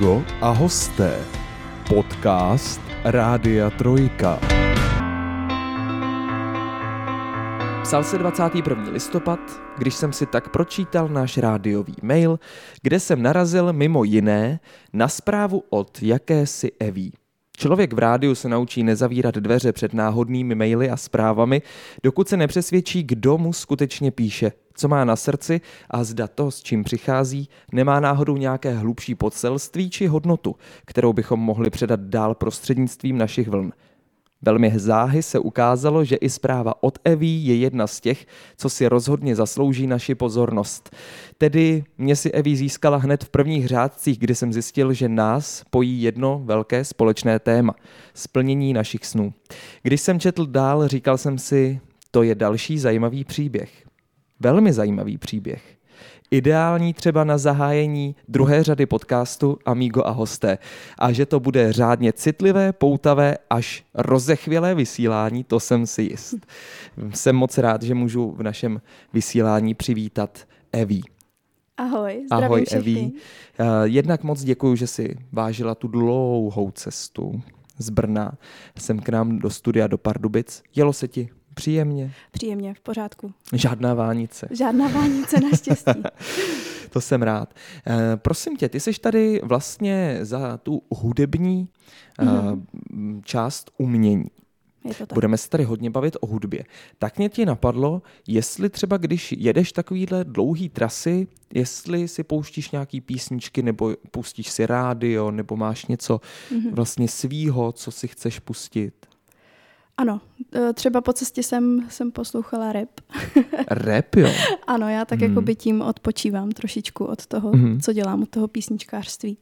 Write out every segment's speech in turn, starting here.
Amigo a hosté. Podcast Rádia Trojka. Psal se 21. listopad, když jsem si tak pročítal náš rádiový mail, kde jsem narazil mimo jiné na zprávu od jakési Eví. Člověk v rádiu se naučí nezavírat dveře před náhodnými maily a zprávami, dokud se nepřesvědčí, kdo mu skutečně píše, co má na srdci a zda to, s čím přichází, nemá náhodou nějaké hlubší podselství či hodnotu, kterou bychom mohli předat dál prostřednictvím našich vln. Velmi záhy se ukázalo, že i zpráva od Evy je jedna z těch, co si rozhodně zaslouží naši pozornost. Tedy mě si Evy získala hned v prvních řádcích, kdy jsem zjistil, že nás pojí jedno velké společné téma – splnění našich snů. Když jsem četl dál, říkal jsem si, to je další zajímavý příběh. Velmi zajímavý příběh ideální třeba na zahájení druhé řady podcastu Amigo a hosté. A že to bude řádně citlivé, poutavé až rozechvělé vysílání, to jsem si jist. Jsem moc rád, že můžu v našem vysílání přivítat Eví. Ahoj, zdravím Ahoj. Eví. Eh, Jednak moc děkuji, že si vážila tu dlouhou cestu z Brna sem k nám do studia do Pardubic. Jelo se ti příjemně? Příjemně, v pořádku. Žádná vánice. Žádná vánice naštěstí. To jsem rád. Eh, prosím tě, ty jsi tady vlastně za tu hudební mm-hmm. část umění. Je to tak. Budeme se tady hodně bavit o hudbě. Tak mě ti napadlo, jestli třeba když jedeš takovýhle dlouhý trasy, jestli si pouštíš nějaký písničky, nebo pustíš si rádio, nebo máš něco mm-hmm. vlastně svýho, co si chceš pustit. Ano, e, třeba po cestě jsem, jsem poslouchala rap. Rap, jo? ano, já tak Hmm. jako by tím odpočívám trošičku od toho, Mhm. co dělám, od toho písničkářství.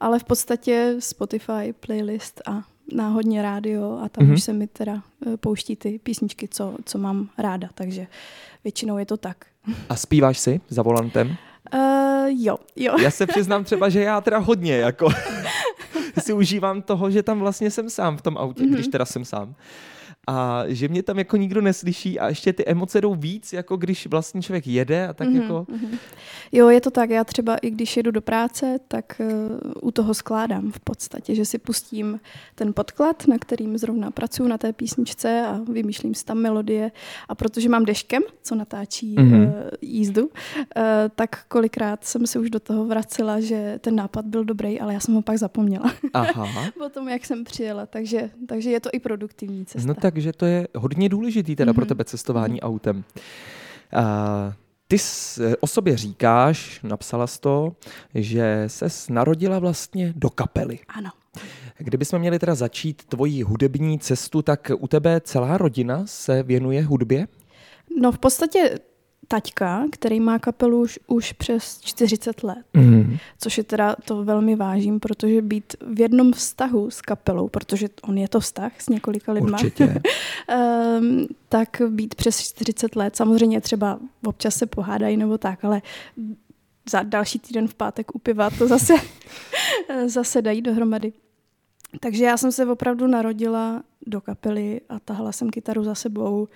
Ale v podstatě Spotify, playlist a náhodně rádio a tam Mhm. už se mi teda e, pouští ty písničky, co, co mám ráda, takže většinou je to tak. A zpíváš si za volantem? Uh, jo, jo. Já se přiznám třeba, že já teda hodně jako si užívám toho, že tam vlastně jsem sám v tom autě, mm-hmm. když teda jsem sám. A že mě tam jako nikdo neslyší a ještě ty emoce jdou víc, jako když vlastně člověk jede a tak mm-hmm. jako... Mhm. Jo, je to tak. Já třeba i když jedu do práce, tak uh, u toho skládám v podstatě, že si pustím ten podklad, na kterým zrovna pracuji na té písničce a vymýšlím si tam melodie. A protože mám deškem, co natáčí Mhm. mm-hmm. uh, jízdu, uh, tak kolikrát jsem se už do toho vracela, že ten nápad byl dobrý, ale já jsem ho pak zapomněla Aha. po tom, jak jsem přijela. Takže, takže je to i produktivní cesta. No takže to je hodně důležitý teda mm-hmm. pro tebe cestování mm-hmm. autem. A ty o sobě říkáš, napsala jsi to, že ses narodila vlastně do kapely. Ano. Kdybychom měli teda začít tvoji hudební cestu, tak u tebe celá rodina se věnuje hudbě? No v podstatě taťka, který má kapelu už, už přes 40 let. Mm. Což je teda to velmi vážím, protože být v jednom vztahu s kapelou, protože on je to vztah s několika lidma, Určitě. um, tak být přes 40 let, samozřejmě třeba občas se pohádají nebo tak, ale za další týden v pátek u piva to zase, zase dají dohromady. Takže já jsem se opravdu narodila do kapely a tahala jsem kytaru za sebou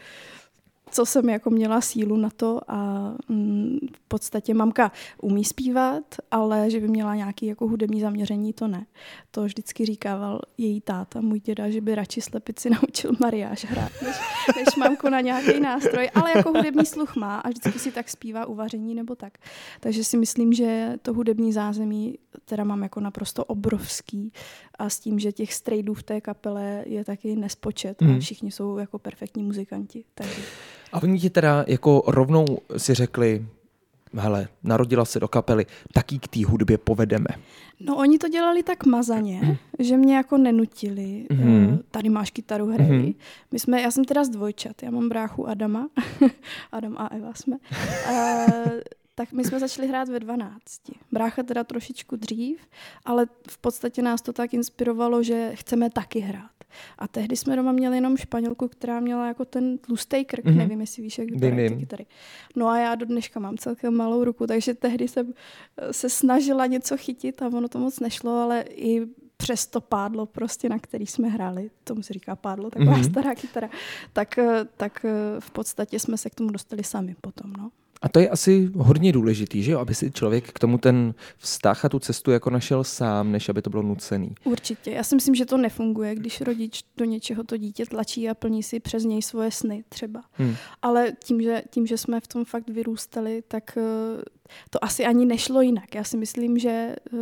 co jsem jako měla sílu na to a mm, v podstatě mamka umí zpívat, ale že by měla nějaký jako hudební zaměření, to ne. To vždycky říkával její táta, můj děda, že by radši slepici naučil mariáš hrát, než, než mamku na nějaký nástroj, ale jako hudební sluch má a vždycky si tak zpívá u vaření nebo tak. Takže si myslím, že to hudební zázemí teda mám jako naprosto obrovský a s tím, že těch strejdů v té kapele je taky nespočet Mhm. a všichni jsou jako perfektní muzikanti. Takže A oni ti teda jako rovnou si řekli, hele, narodila se do kapely, tak k té hudbě povedeme. No oni to dělali tak mazaně, že mě jako nenutili. Eh, Tady máš kytaru, hrej. Mhm. My jsme, já jsem teda z dvojčat, já mám bráchu Adama. Adam a Eva jsme. Eh, tak my jsme začali hrát ve 12. Brácha teda trošičku dřív, ale v podstatě nás to tak inspirovalo, že chceme taky hrát. A tehdy jsme doma měli jenom španělku, která měla jako ten tlustý krk, Mhm. mm-hmm. nevím, jestli víš, jak vypadají ty kytary. No a já do dneška mám celkem malou ruku, takže tehdy jsem eh, se snažila něco chytit a ono to moc nešlo, ale i přes to pádlo prostě, na který jsme hráli, tomu se říká pádlo, taková Mhm. mm-hmm. stará kytara, tak, eh, tak eh, v podstatě jsme se k tomu dostali sami potom, no. A to je asi hodně důležitý, že jo? Aby si člověk k tomu ten vztah a tu cestu jako našel sám, než aby to bylo nucený. Určitě. Já si myslím, že to nefunguje, když rodič do něčeho to dítě tlačí a plní si přes něj svoje sny třeba. Hmm. Ale tím že, tím, že jsme v tom fakt vyrůstali, tak uh, to asi ani nešlo jinak. Já si myslím, že uh,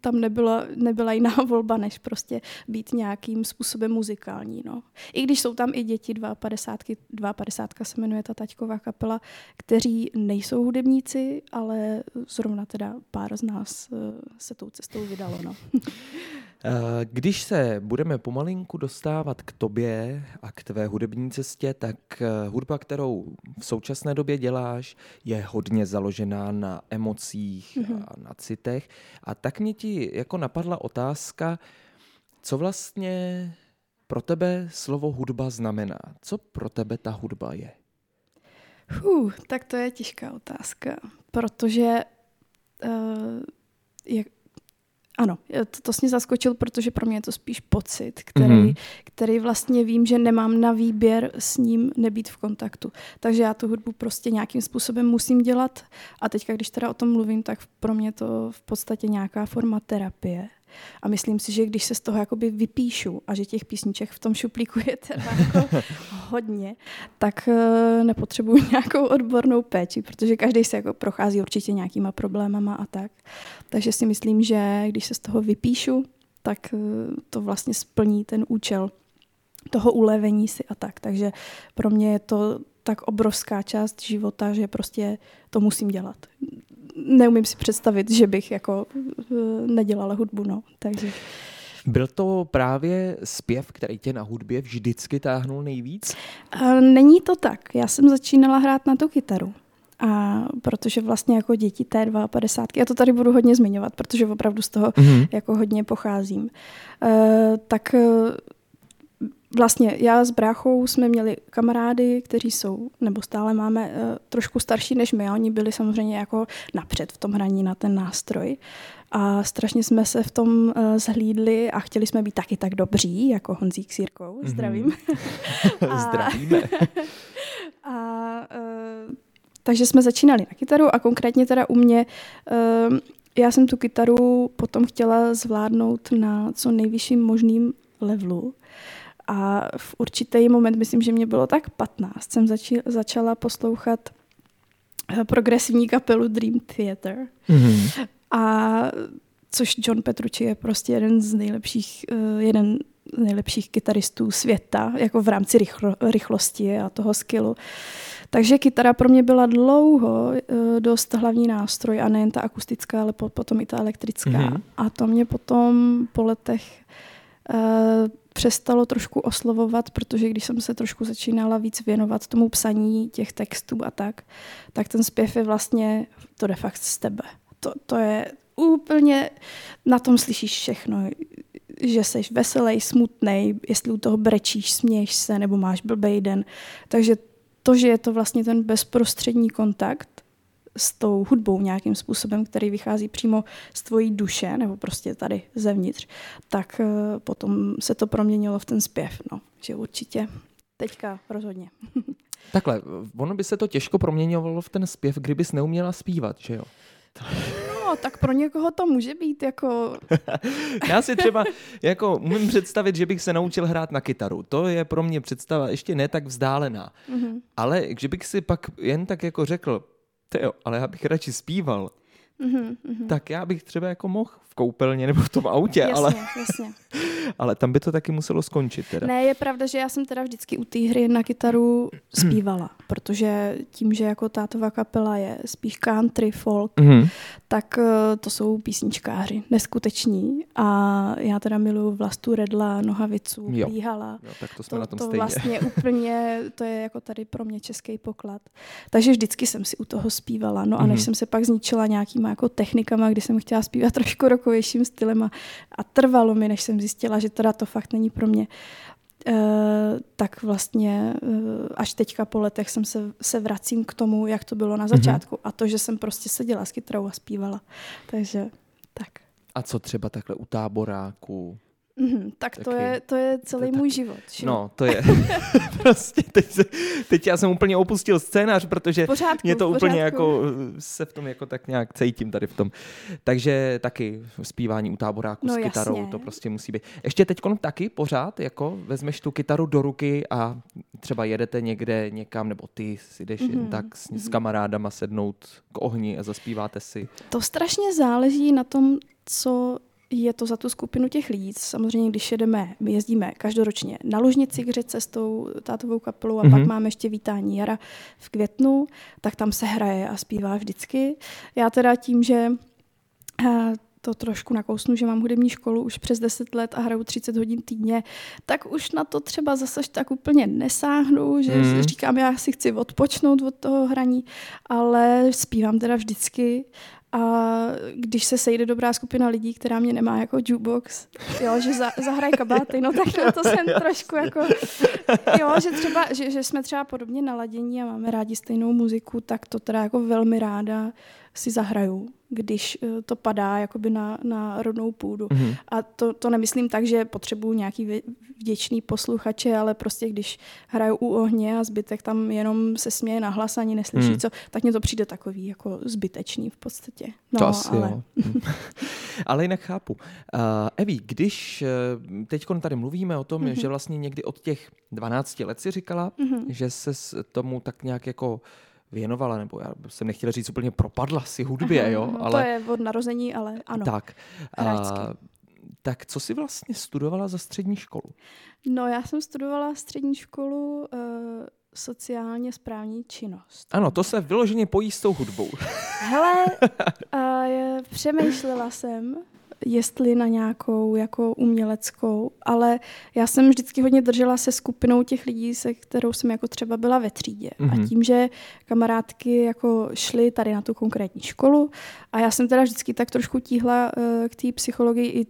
tam nebyla, nebyla jiná volba, než prostě být nějakým způsobem muzikální. No. I když jsou tam i děti 52, 52 se jmenuje ta taťková kapela, kteří nejsou hudebníci, ale zrovna teda pár z nás uh, se tou cestou vydalo. No. Eh, když se budeme pomalinku dostávat k tobě a k tvé hudební cestě, tak eh, hudba, kterou v současné době děláš, je hodně založená na emocích mm-hmm. a na citech. A tak mě ti jako napadla otázka, co vlastně pro tebe slovo hudba znamená? Co pro tebe ta hudba je? Huh, tak to je těžká otázka, protože uh, jak, ano, to, to mě zaskočil, protože pro mě je to spíš pocit, který, mm-hmm. který vlastně vím, že nemám na výběr s ním nebýt v kontaktu. Takže já tu hudbu prostě nějakým způsobem musím dělat. A teďka, když teda o tom mluvím, tak pro mě to v podstatě nějaká forma terapie. A myslím si, že když se z toho jakoby vypíšu a že těch písniček v tom šuplíku je teda jako hodně, tak uh, nepotřebuji nějakou odbornou péči, protože každý se jako prochází určitě nějakýma problémama a tak. Takže si myslím, že když se z toho vypíšu, tak uh, to vlastně splní ten účel toho ulevení si a tak. Takže pro mě je to tak obrovská část života, že prostě to musím dělat neumím si představit, že bych jako eh, nedělala hudbu, no. Takže... Byl to právě zpěv, který tě na hudbě vždycky táhnul nejvíc? Není to tak. Já jsem začínala hrát na tu kytaru. A protože vlastně jako děti té 52, já to tady budu hodně zmiňovat, protože opravdu z toho mm-hmm. jako hodně pocházím, uh, tak vlastně já s bráchou jsme měli kamarády, kteří jsou, nebo stále máme uh, trošku starší než my. A oni byli samozřejmě jako napřed v tom hraní na ten nástroj. A strašně jsme se v tom uh, zhlídli a chtěli jsme být taky tak dobří, jako Honzík s Jirkou. Mhm. Zdravím. Mm-hmm. a, Zdravíme. a uh, takže jsme začínali na kytaru a konkrétně teda u mě uh, já jsem tu kytaru potom chtěla zvládnout na co nejvyšším možným levelu. A v určitý moment, myslím, že mě bylo tak 15, jsem zači- začala poslouchat eh, progresivní kapelu Dream Theater. Mm-hmm. A což John Petrucci je prostě jeden z nejlepších, uh, jeden z nejlepších kytaristů světa, jako v rámci rychlo, rychlosti a toho skillu. Takže kytara pro mě byla dlouho uh, dost hlavní nástroj a nejen ta akustická, ale po, potom i ta elektrická. Mm-hmm. A to mě potom po letech přestalo trošku oslovovat, protože když jsem se trošku začínala víc věnovat tomu psaní těch textů a tak, tak ten zpěv je vlastně, to de fakt z tebe. To, to je úplně, na tom slyšíš všechno, že jsi veselý, smutný, jestli u toho brečíš, směješ se, nebo máš blbej den. Takže to, že je to vlastně ten bezprostřední kontakt, s tou hudbou nějakým způsobem, který vychází přímo z tvojí duše, nebo prostě tady zevnitř, tak eh, potom se to proměnilo v ten zpěv. No. Že určitě teďka rozhodně. Takhle, ono by se to těžko proměňovalo v ten zpěv, kdybys neuměla zpívat, že jo? No, tak pro někoho to může být jako... Já si třeba jako umím představit, že bych se naučil hrát na kytaru. To je pro mě představa ještě ne tak vzdálená. Mm-hmm. Ale že bych si pak jen tak jako řekl, jo, ale já bych radši zpíval. Mm-hmm, mm-hmm. Tak já bych třeba jako mohl v koupelně nebo v tom autě, jasně, ale, jasně. ale tam by to taky muselo skončit. Teda. Ne, je pravda, že já jsem teda vždycky u té hry na kytaru zpívala, protože tím, že jako tátová kapela je spíš country, folk, mm-hmm. tak eh, to jsou písničkáři, neskuteční. A já teda miluju Vlastu Redla, Nohavicu, jo. Plíhala. Jo, tak to jsme to, na tom to stejně. vlastně úplně, to je jako tady pro mě český poklad. Takže vždycky jsem si u toho zpívala. No a než mm-hmm. jsem se pak zničila nějakýma jako technikama, kdy jsem chtěla zpívat trošku rokovějším stylem a, a trvalo mi, než jsem zjistila, že teda to fakt není pro mě. Uh, tak vlastně uh, až teďka po letech jsem se, se vracím k tomu, jak to bylo na mhm. začátku. Mm-hmm. A to, že jsem prostě seděla s kytarou a zpívala. Takže tak. A co třeba takhle u táboráku? Mm, tak to Taky. je, to je celý To je můj život. že? No, to je prostě, teď, se, teď já jsem úplně opustil scénář, protože pořádku, mě to úplně jako, eh, se v tom jako tak nějak cítím tady v tom. Takže taky zpívání u táboráku No s kytarou, jasně. to prostě musí být. Ještě teď taky pořád, jako vezmeš tu kytaru do ruky a třeba jedete někde někam, nebo ty si jdeš jen Mhm, tak s, s kamarádama sednout k ohni a zaspíváte si. To strašně záleží na tom, co je to za tu skupinu těch lidí. Samozřejmě, když jedeme, my jezdíme každoročně na Lužnici k řece s tou tátovou kapelou a Mhm. pak máme ještě vítání jara v květnu, tak tam se hraje a zpívá vždycky. Já teda tím, že eh, to trošku nakousnu, že mám hudební školu už přes 10 let a hraju 30 hodin týdně, tak už na to třeba zase tak úplně nesáhnu, že Mhm. mm. říkám, já si chci odpočnout od toho hraní, ale zpívám teda vždycky a když se sejde dobrá skupina lidí, která mě nemá jako jukebox, jo, že za, zahraje kabáty, no tak na to jsem trošku jako, jo, že třeba, že, že jsme třeba podobně naladění a máme rádi stejnou muziku, tak to teda jako velmi ráda si zahraju, když eh, to padá jakoby na, na rodnou půdu. Mhm. A to, to nemyslím tak, že potřebuju nějaký vděčný posluchače, ale prostě když hraju u ohně a zbytek tam jenom se směje na hlas ani neslyší, Hmm. co, tak mně to přijde takový jako zbytečný v podstatě. No, to asi ale jo. ale jinak chápu. Uh, Evi, když uh, teď tady mluvíme o tom, Mhm. mm-hmm. že vlastně někdy od těch 12 let si říkala, Mhm. mm-hmm. že se tomu tak nějak jako věnovala, nebo já jsem nechtěla říct úplně propadla si hudbě, Aha, jo, aha, ale To je od narození, ale ano. tak. hráčsky. tak co si vlastně studovala za střední školu? No já jsem studovala střední školu uh, sociálně správní činnost. Ano, to se vyloženě pojí s tou hudbou. Hele, uh, je, přemýšlela jsem, jestli na nějakou jako uměleckou, ale já jsem vždycky hodně držela se skupinou těch lidí, se kterou jsem jako třeba byla ve třídě. Mm-hmm. Mhm. A tím, že kamarádky jako šly tady na tu konkrétní školu a já jsem teda vždycky tak trošku tíhla uh, k té psychologii i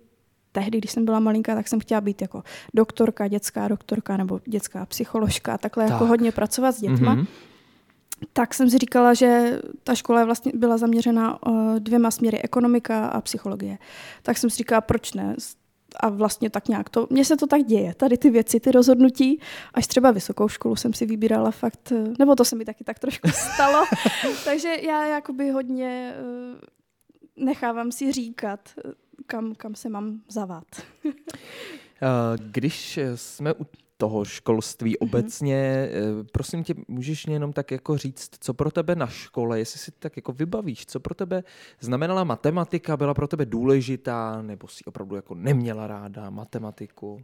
tehdy, když jsem byla malinká, tak jsem chtěla být jako doktorka, dětská doktorka nebo dětská psycholožka, takhle tak. jako Tak. hodně pracovat s dětma. Mhm. Tak jsem si říkala, že ta škola vlastně byla zaměřena uh, dvěma směry, ekonomika a psychologie. Tak jsem si říkala, proč ne? A vlastně tak nějak to, mně se to tak děje, tady ty věci, ty rozhodnutí, až třeba vysokou školu jsem si vybírala fakt, eh, nebo to se mi taky tak trošku stalo, takže já jakoby hodně uh, nechávám si říkat, eh, kam, kam se mám zavat. Uh, Když eh, jsme u toho školství Mhm. obecně, eh, prosím tě, můžeš mě jenom tak jako říct, co pro tebe na škole, jestli si tak jako vybavíš, co pro tebe znamenala matematika, byla pro tebe důležitá, nebo si opravdu jako neměla ráda matematiku?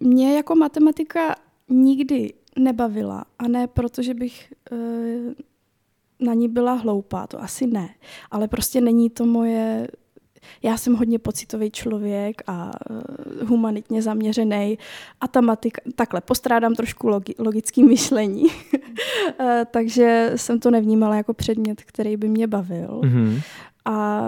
Mě jako matematika nikdy nebavila a ne proto, že bych eh, na ní byla hloupá, to asi ne, ale prostě není to moje já jsem hodně pocitový člověk a uh, humanitně zaměřený a ta matika, takhle postrádám trošku logi, logický myšlení, Eh, takže jsem to nevnímala jako předmět, který by mě bavil. Mm-hmm. A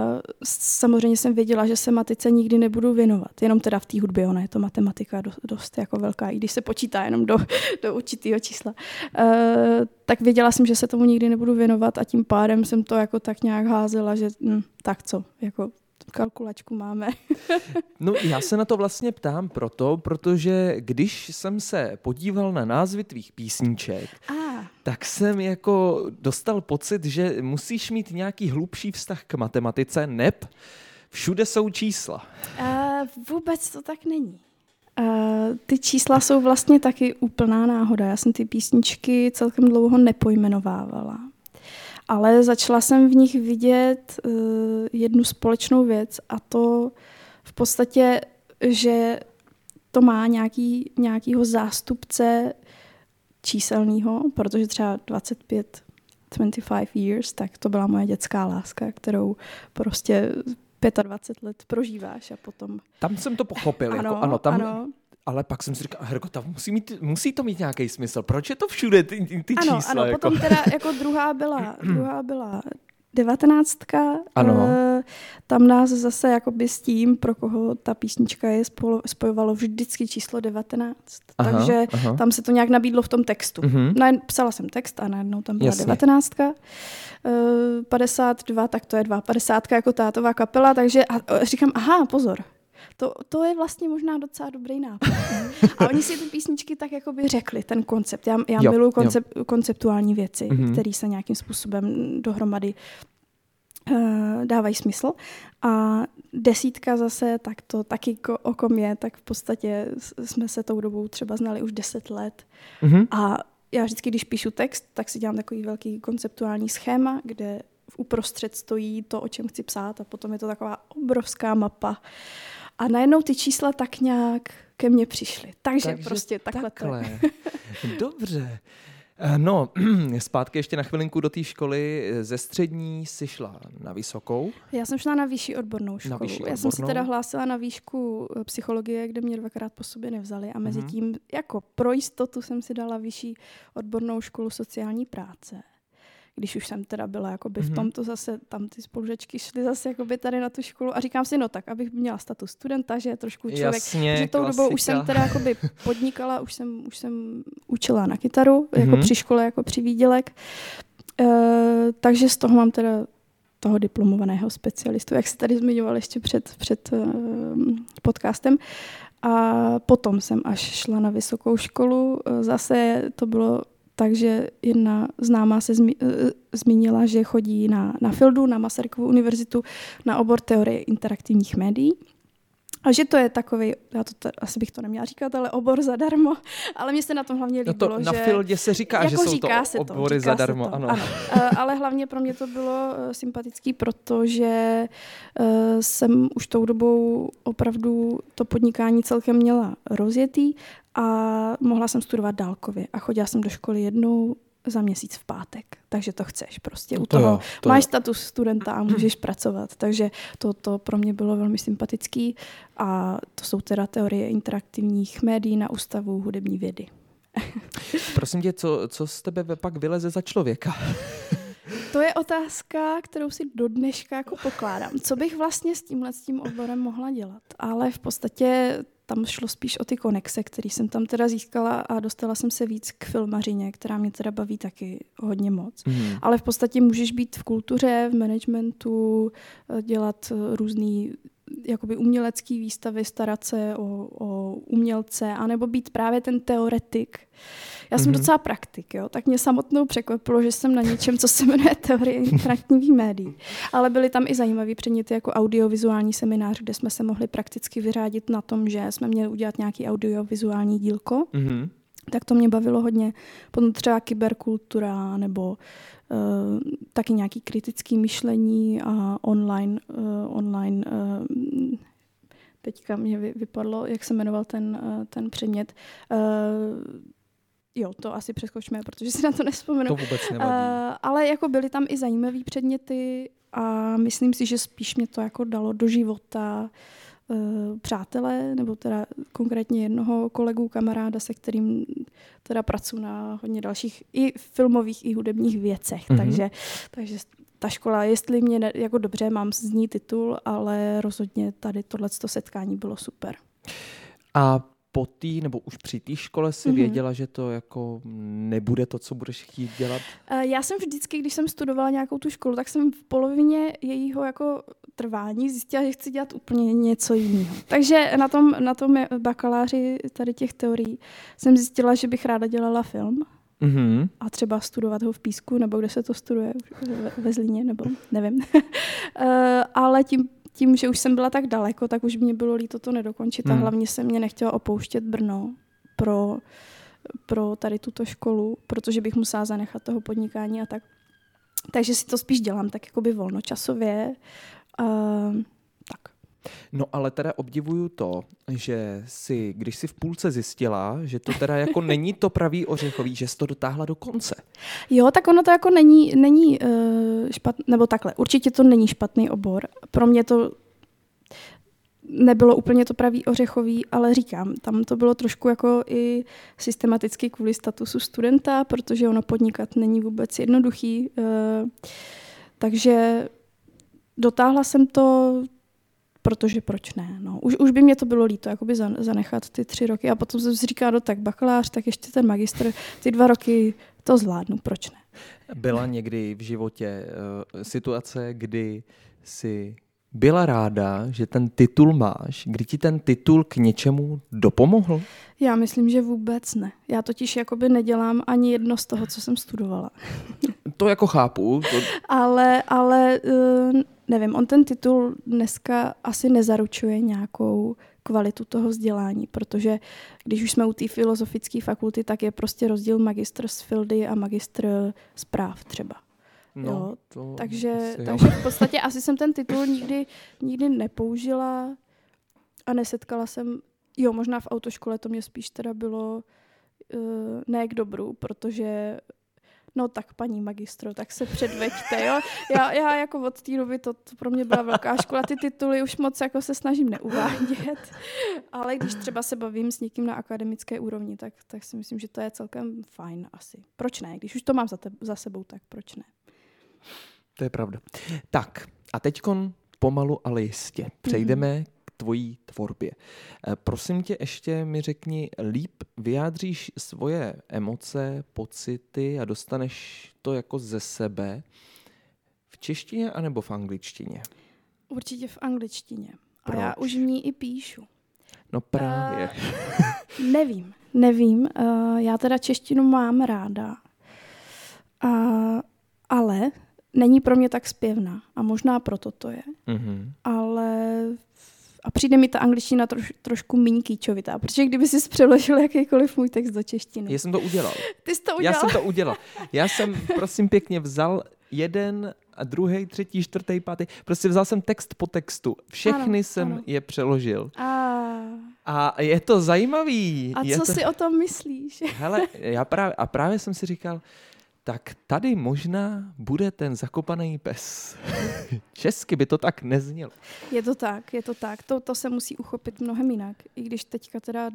samozřejmě jsem věděla, že se matice nikdy nebudu věnovat. Jenom teda v té hudbě, ona je to matematika dost, dost jako velká, i když se počítá jenom do, do určitého čísla. Uh, tak věděla jsem, že se tomu nikdy nebudu věnovat a tím pádem jsem to jako tak nějak házela, že hm, tak co, jako kalkulačku máme. No já se na to vlastně ptám proto, protože když jsem se podíval na názvy tvých písniček, A, tak jsem jako dostal pocit, že musíš mít nějaký hlubší vztah k matematice, neb všude jsou čísla. uh, vůbec to tak není. Uh, ty čísla jsou vlastně taky úplná náhoda. Já jsem ty písničky celkem dlouho nepojmenovávala. Ale začala jsem v nich vidět uh, jednu společnou věc a to v podstatě, že to má nějaký, nějakýho zástupce číselného, protože třeba 25, 25 years, tak to byla moje dětská láska, kterou prostě 25 let prožíváš a potom... Tam jsem to pochopil. Ano, jako, ano, tam, ano, Ale pak jsem si říkal, Herko, tam musí, mít, musí to mít nějaký smysl. Proč je to všude, ty, ty, ano, čísla? ano, jako? potom teda jako druhá byla, druhá byla devatenáctka. Ano. Eh, tam nás zase jakoby s tím, pro koho ta písnička je, spolo, spojovalo vždycky číslo 19. Aha, Takže aha. tam se to nějak nabídlo v tom textu. Mhm. Mm-hmm. Psala jsem text a najednou tam byla Jasně. devatenáctka. Eh, 52, tak to je 52 jako tátová kapela, takže a, a říkám, aha, pozor, To, to je vlastně možná docela dobrý nápad. A oni si ty písničky tak jako by řekli, ten koncept. Já, já miluji koncep, konceptuální věci, mm-hmm. které se nějakým způsobem dohromady uh, dávají smysl. A desítka zase, tak to taky ko, o kom je, tak v podstatě jsme se tou dobou třeba znali už deset let. Mm-hmm. A já vždycky, když píšu text, tak si dělám takový velký konceptuální schéma, kde v uprostřed stojí to, o čem chci psát a potom je to taková obrovská mapa. A najednou ty čísla tak nějak ke mně přišly. Takže, Takže prostě takhle. takhle. To Dobře. Eh, no, zpátky ještě na chvilinku do té školy. Ze střední si šla na vysokou? Já jsem šla na vyšší odbornou školu. Na vyšší odbornou. Já jsem se teda hlásila na výšku eh, psychologie, kde mě dvakrát po sobě nevzali a mezi mm-hmm. tím jako pro jistotu jsem si dala vyšší odbornou školu sociální práce když už jsem teda byla jakoby mm-hmm. v mhm. tomto zase, tam ty spolužečky šly zase jakoby tady na tu školu a říkám si, no tak, abych měla status studenta, že je trošku člověk, Jasně, že tou klasika. dobou už jsem teda jakoby podnikala, už jsem, už jsem učila na kytaru, mm-hmm. jako při škole, jako při výdělek, e, takže z toho mám teda toho diplomovaného specialistu, jak se tady zmiňoval ještě před, před uh, podcastem. A potom jsem až šla na vysokou školu. Zase to bylo takže jedna známá se zmi, eh, zmínila, že chodí na, na Fildu, na Masarykovu univerzitu, na obor teorie interaktivních médií. A že to je takový, já to t- asi bych to neměla říkat, ale obor zadarmo, ale mně se na tom hlavně líbilo, no to na že... Fildě se říká, jako že jsou říká to obory to, zadarmo, to, ano. ano. ale hlavně pro mě to bylo uh, sympatický, protože uh, jsem už tou dobou opravdu to podnikání celkem měla rozjetý a mohla jsem studovat dálkově a chodila jsem do školy jednou za měsíc v pátek, takže to chceš prostě. U to toho jo, to máš jo. status studenta a můžeš pracovat, takže to, to pro mě bylo velmi sympatický a to jsou teda teorie interaktivních médií na Ústavu hudební vědy. Prosím tě, co, co z tebe pak vyleze za člověka? To je otázka, kterou si do dneška jako pokládám. Co bych vlastně s tímhle s tím oborem mohla dělat? Ale v podstatě tam šlo spíš o ty konexe, které jsem tam teda získala a dostala jsem se víc k filmařině, která mě teda baví taky hodně moc. Mm. Ale v podstatě můžeš být v kultuře, v managementu, eh, dělat eh, různý jakoby umělecký výstavy, starat se o, o umělce, anebo být právě ten teoretik. Já jsem mm-hmm. docela praktik, jo, tak mě samotnou překvapilo, že jsem na něčem, co se jmenuje teorie interaktivních médií. Ale byly tam i zajímavé předměty jako audiovizuální seminář, kde jsme se mohli prakticky vyřádit na tom, že jsme měli udělat nějaký audiovizuální dílko. Mm-hmm. Tak to mě bavilo hodně. Potom třeba kyberkultura nebo uh, taky nějaký kritický myšlení a online, uh, online uh, teďka mě vypadlo, jak se jmenoval ten, ten předmět. Jo, to asi přeskočme, protože si na to nespomenu. To vůbec nevadí. Uh, ale jako byly tam i zajímavé předměty a myslím si, že spíš mě to jako dalo do života uh, přátelé, nebo teda konkrétně jednoho kolegu, kamaráda, se kterým teda pracuji na hodně dalších i filmových, i hudebních věcech. Mm-hmm. Takže, takže ta škola, jestli mě ne, jako dobře, mám z ní titul, ale rozhodně tady tohleto setkání bylo super. A po té nebo už při té škole si mm-hmm. věděla, že to jako nebude to, co budeš chtít dělat? Eh, já jsem vždycky, když jsem studovala nějakou tu školu, tak jsem v polovině jejího jako trvání zjistila, že chci dělat úplně něco jiného. Takže na tom, na tom bakaláři tady těch teorií jsem zjistila, že bych ráda dělala film. Mm-hmm. A třeba studovat ho v Písku, nebo kde se to studuje, ve, ve Zlíně, nebo nevím. uh, ale tím tím, že už jsem byla tak daleko, tak už mě bylo líto to nedokončit hmm. a hlavně se mě nechtěla opouštět Brno pro, pro tady tuto školu, protože bych musela zanechat toho podnikání a tak. Takže si to spíš dělám tak jakoby volnočasově. Uh, No ale teda obdivuju to, že si, když si v půlce zjistila, že to teda jako není to pravý ořechový, že jsi to dotáhla do konce. Jo, tak ono to jako není, není uh, eh, špatný, nebo takhle, určitě to není špatný obor. Pro mě to nebylo úplně to pravý ořechový, ale říkám, tam to bylo trošku jako i systematicky kvůli statusu studenta, protože ono podnikat není vůbec jednoduchý. Uh, takže dotáhla jsem to protože proč ne. No. Už, už by mě to bylo líto jakoby zanechat ty tři roky a potom jsem si říkala, no tak bakalář, tak ještě ten magistr, ty dva roky to zvládnu, proč ne. Byla někdy v životě uh, situace, kdy si byla ráda, že ten titul máš, kdy ti ten titul k něčemu dopomohl? Já myslím, že vůbec ne. Já totiž jakoby nedělám ani jedno z toho, co jsem studovala. To jako chápu. To... Ale, ale uh, nevím, on ten titul dneska asi nezaručuje nějakou kvalitu toho vzdělání, protože když už jsme u té filozofické fakulty, tak je prostě rozdíl magistr z fildy a magistr z práv třeba. No, jo, to takže, asi takže v podstatě asi jsem ten titul nikdy, nikdy nepoužila a nesetkala jsem, jo, možná v autoškole to mě spíš teda bylo uh, ne k dobru, protože no tak paní magistro, tak se předveďte, jo. Já, já jako od té doby, to, to pro mě byla velká škola, ty tituly už moc jako se snažím neuvádět, ale když třeba se bavím s někým na akademické úrovni, tak, tak si myslím, že to je celkem fajn asi. Proč ne? Když už to mám za, te, za sebou, tak proč ne? To je pravda. Tak, a teďkon pomalu, ale jistě přejdeme k tvojí tvorbě. Eh, Prosím tě, ještě mi řekni, líp vyjádříš svoje emoce, pocity a dostaneš to jako ze sebe v češtině anebo v angličtině? Určitě v angličtině. A já Proč? už v ní i píšu. No právě. Nevím, nevím. Uh, já teda češtinu mám ráda, uh, ale není pro mě tak zpěvná. A možná proto to je. Mhm. Ale a přijde mi ta angličtina troš, trošku méně kýčovitá, protože kdyby si přeložil jakýkoliv můj text do češtiny. Já jsem to udělal. Ty jsi to Já udělal? jsem to udělal. Já jsem, prosím pěkně, vzal jeden a druhý, třetí, čtvrtý, pátý. Prostě vzal jsem text po textu. Všechny Ano, jsem ano. je přeložil. A, A je to zajímavý. a je co to... si o tom myslíš? Hele, já právě, a právě jsem si říkal, tak tady možná bude ten zakopaný pes. Česky by to tak neznělo. Je to tak, je to tak. To, to se musí uchopit mnohem jinak. I když teďka teda,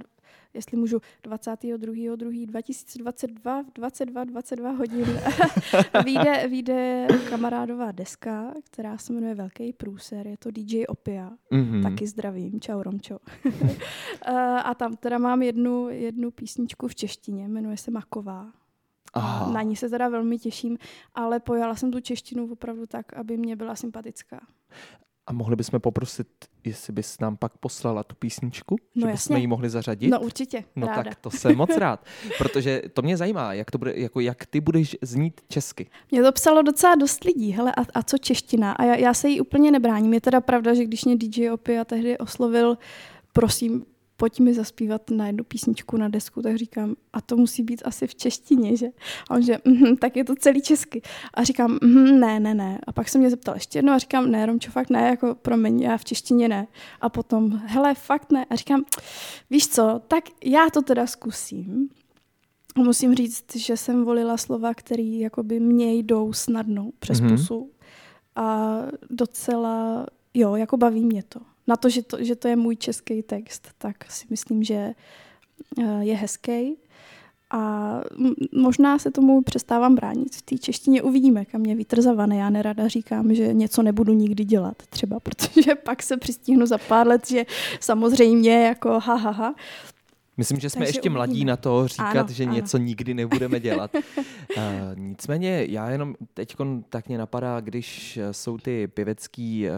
jestli můžu, 22.2.2022 v 22, 22 hodin vyjde, vyjde kamarádová deska, která se jmenuje Velký průser. Je to DJ Opia. Mm-hmm. Taky zdravím, čau Romčo. Eh, a tam teda mám jednu, jednu písničku v češtině, jmenuje se Maková. Aha. Na ní se teda velmi těším, ale pojala jsem tu češtinu opravdu tak, aby mě byla sympatická. A mohli bychom poprosit, jestli bys nám pak poslala tu písničku? No že bychom ji mohli zařadit? No určitě, No ráda. tak to jsem moc rád, protože to mě zajímá, jak, to bude, jako jak ty budeš znít česky. Mě to psalo docela dost lidí, hele, a, a co čeština? A já, já se jí úplně nebráním. Je teda pravda, že když mě DJ Opia tehdy oslovil, prosím, pojď mi zaspívat na jednu písničku na desku, tak říkám, a to musí být asi v češtině, že? A on že, mhm, tak je to celý česky. A říkám, mhm, ne, ne, ne. A pak se mě zeptal ještě jednou a říkám, ne, Romčo, fakt ne, jako promiň, já v češtině ne. A potom, hele, fakt ne. A říkám, víš co, tak já to teda zkusím. A Musím říct, že jsem volila slova, které jakoby mě jdou snadno přes Mhm. mm-hmm. pusu. A docela, jo, jako baví mě to. Na to že, to, že to je můj český text, tak si myslím, že eh, je hezký. A možná se tomu přestávám bránit. V té češtině uvidíme, kam mě vítr zavane. Já nerada říkám, že něco nebudu nikdy dělat třeba, protože pak se přistihnu za pár let, že samozřejmě jako ha, ha, ha. Myslím, že jsme Takže ještě mladí uvidíme. na to říkat, Ano, že ano. něco nikdy nebudeme dělat. uh, nicméně já jenom teď tak mě napadá, když eh, jsou ty pěvecký uh,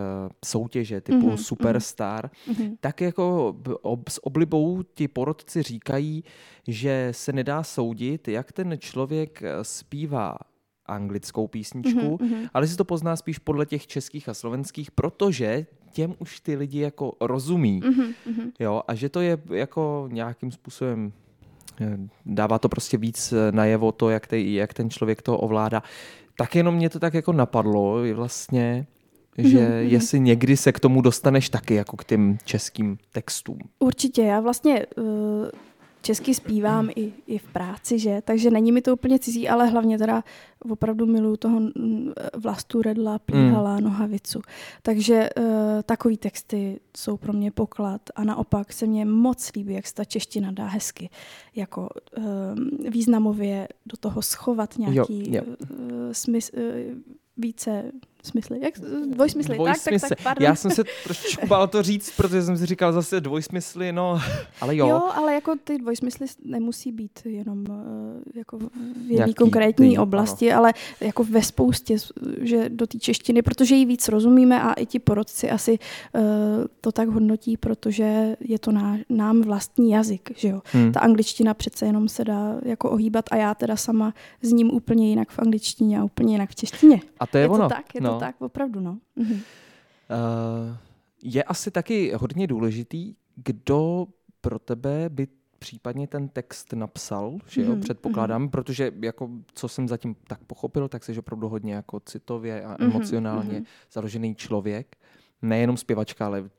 soutěže typu Mhm, mm-hmm, Superstar, Mhm. tak jako ob, s oblibou ti porodci říkají, že se nedá soudit, jak ten člověk eh, zpívá anglickou písničku, Mhm, mhm. ale si to pozná spíš podle těch českých a slovenských, protože těm už ty lidi jako rozumí. Mhm, mhm. Jo, a že to je jako nějakým způsobem eh, dává to prostě víc eh, najevo to, jak, te, jak ten člověk to ovládá. Tak jenom mě to tak jako napadlo je vlastně, že Mhm, mhm. jestli někdy se k tomu dostaneš taky jako k těm českým textům. Určitě, já vlastně uh, česky zpívám i, i v práci, že? Takže není mi to úplně cizí, ale hlavně teda opravdu miluju toho Vlastu Redla, Plíhala, mm. Nohavicu. Takže uh, takový texty jsou pro mě poklad a naopak se mně moc líbí, jak se ta čeština dá hezky jako uh, významově do toho schovat nějaký jo. uh, smysl, uh, více smysly. Jak, dvojsmysly, dvojsmysly. Tak, tak, tak, pardon. Já jsem se trošičku bál to říct, protože jsem si říkal zase dvojsmysly, no, ale jo. Jo, ale jako ty dvojsmysly nemusí být jenom eh, jako v jedné konkrétní ty, oblasti, ano. ale jako ve spoustě, že do té češtiny, protože ji víc rozumíme a i ti porodci asi uh, to tak hodnotí, protože je to ná, nám vlastní jazyk, že jo. Hmm. Ta angličtina přece jenom se dá jako ohýbat a já teda sama s ním úplně jinak v angličtině a úplně jinak v češtině. A to je, je ono. To tak, je no. to tak, opravdu, no. Mhm. Uh, je asi taky hodně důležitý, kdo pro tebe by případně ten text napsal, že jo, mm-hmm. předpokládám, mm-hmm. protože jako co jsem zatím tak pochopil, tak jsi opravdu hodně jako citově a mm-hmm. emocionálně mm-hmm. založený člověk, nejenom zpěvačka, ale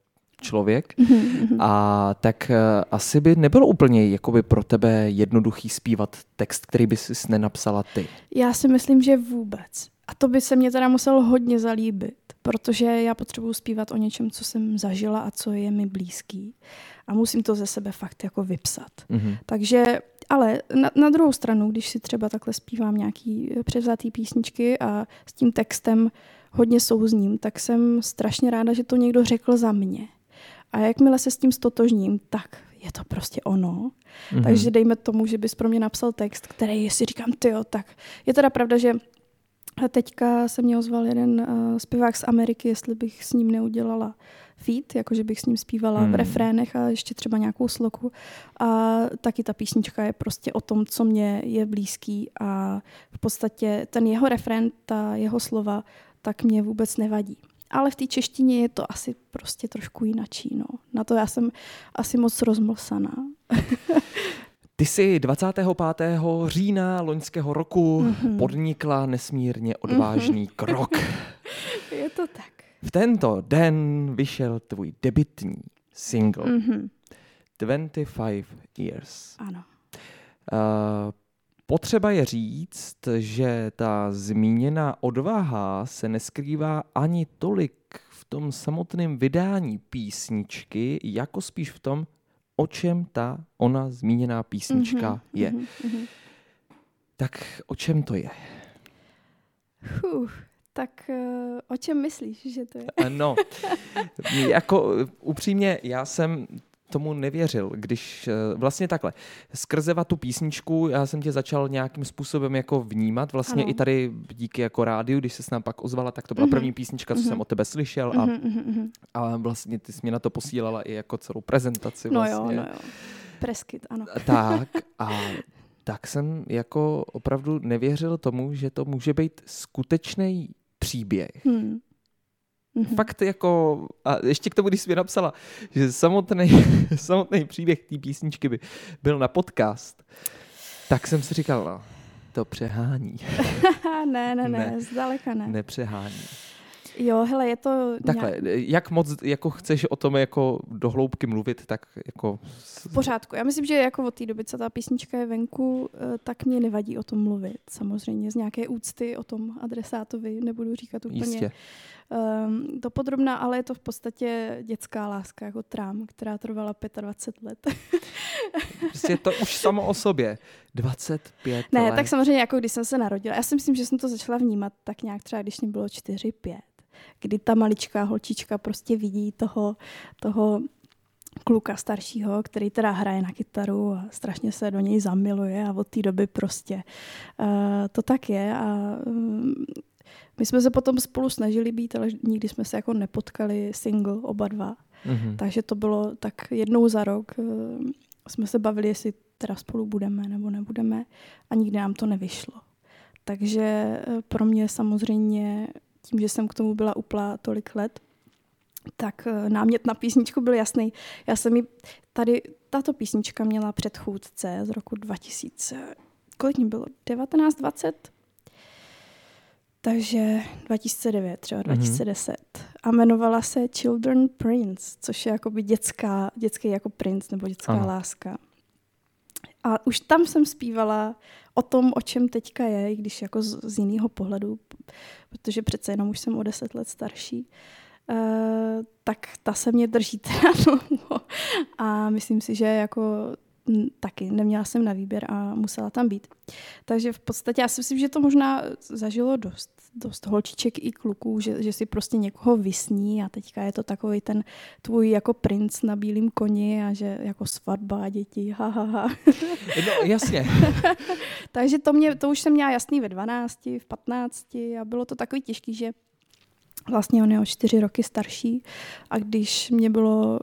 člověk. Mm-hmm. A tak uh, asi by nebylo úplně jakoby pro tebe jednoduchý zpívat text, který by si nenapsala ty. Já si myslím, že vůbec. A to by se mě teda muselo hodně zalíbit, protože já potřebuji zpívat o něčem, co jsem zažila a co je mi blízký. A musím to ze sebe fakt jako vypsat. Mm-hmm. Takže, ale na, na druhou stranu, když si třeba takhle zpívám nějaký převzatý písničky a s tím textem hodně souzním, tak jsem strašně ráda, že to někdo řekl za mě. A jakmile se s tím stotožním, tak je to prostě ono. Mm-hmm. Takže dejme tomu, že bys pro mě napsal text, který si říkám, ty tak je teda pravda, že teďka se mě ozval jeden uh, zpěvák z Ameriky, jestli bych s ním neudělala feat, jakože bych s ním zpívala hmm. v refrénech a ještě třeba nějakou sloku. A taky ta písnička je prostě o tom, co mě je blízký a v podstatě ten jeho refrén, ta jeho slova, tak mě vůbec nevadí. Ale v té češtině je to asi prostě trošku jinačí. No. Na to já jsem asi moc rozmlsaná. Ty jsi 25. října loňského roku mm-hmm. podnikla nesmírně odvážný mm-hmm. krok. Je to tak. V tento den vyšel tvůj debitní single mm-hmm. 25 Years. Ano. Uh, potřeba je říct, že ta zmíněná odvaha se neskrývá ani tolik v tom samotném vydání písničky, jako spíš v tom, o čem ta ona zmíněná písnička mm-hmm, je. Mm-hmm. Tak o čem to je? Huh, tak uh, o čem myslíš, že to je? No, jako upřímně, já jsem tomu nevěřil, když eh, vlastně takhle, skrze tu písničku já jsem tě začal nějakým způsobem jako vnímat, vlastně ano. i tady díky jako rádiu, když se s nám pak ozvala, tak to byla mm-hmm. první písnička, co mm-hmm. jsem o tebe slyšel a, mm-hmm. a vlastně ty jsi mě na to posílala i jako celou prezentaci. No vlastně. jo, no jo. Preskyt, ano. Tak a tak jsem jako opravdu nevěřil tomu, že to může být skutečný příběh. Hmm. Mm-hmm. Fakt jako, a ještě k tomu, když jsi mi napsala, že samotný, samotný příběh té písničky by byl na podcast, tak jsem si říkal, no, to přehání. ne, ne, ne, ne, zdaleka ne. Nepřehání. Jo, hele, je to... Takhle, nějak... jak moc jako chceš o tom jako do hloubky mluvit, tak jako... V pořádku. Já myslím, že jako od té doby, co ta písnička je venku, eh, tak mě nevadí o tom mluvit. Samozřejmě z nějaké úcty o tom adresátovi nebudu říkat úplně Jistě. Um, to podrobná, ale je to v podstatě dětská láska, jako trám, která trvala 25 let. prostě to už samo o sobě. 25 ne, let. tak samozřejmě jako když jsem se narodila. Já si myslím, že jsem to začala vnímat tak nějak třeba, když mě bylo 4-5 kdy ta maličká holčička prostě vidí toho, toho kluka staršího, který teda hraje na kytaru a strašně se do něj zamiluje a od té doby prostě uh, to tak je a um, my jsme se potom spolu snažili být, ale nikdy jsme se jako nepotkali single oba dva. Mm-hmm. Takže to bylo tak jednou za rok uh, jsme se bavili, jestli teda spolu budeme nebo nebudeme a nikdy nám to nevyšlo. Takže pro mě samozřejmě tím, že jsem k tomu byla úplá tolik let, tak eh, námět na písničku byl jasný. Já jsem mi tady, tato písnička měla předchůdce z roku 2000, kolik mi bylo? 19, 20? Takže 2009, třeba 2010. Mm-hmm. A jmenovala se Children Prince, což je jakoby dětská, dětský jako princ nebo dětská ano. láska. A už tam jsem zpívala o tom, o čem teďka je, i když jako z, z jiného pohledu, protože přece jenom už jsem o deset let starší, uh, tak ta se mě drží teda dlouho. A myslím si, že jako taky neměla jsem na výběr a musela tam být. Takže v podstatě já si myslím, že to možná zažilo dost dost holčiček i kluků, že, že si prostě někoho vysní a teďka je to takový ten tvůj jako princ na bílém koni a že jako svatba a děti, ha, ha, ha. No, jasně. Takže to, mě, to už jsem měla jasný ve 12, v 15 a bylo to takový těžký, že vlastně on je o čtyři roky starší a když mě bylo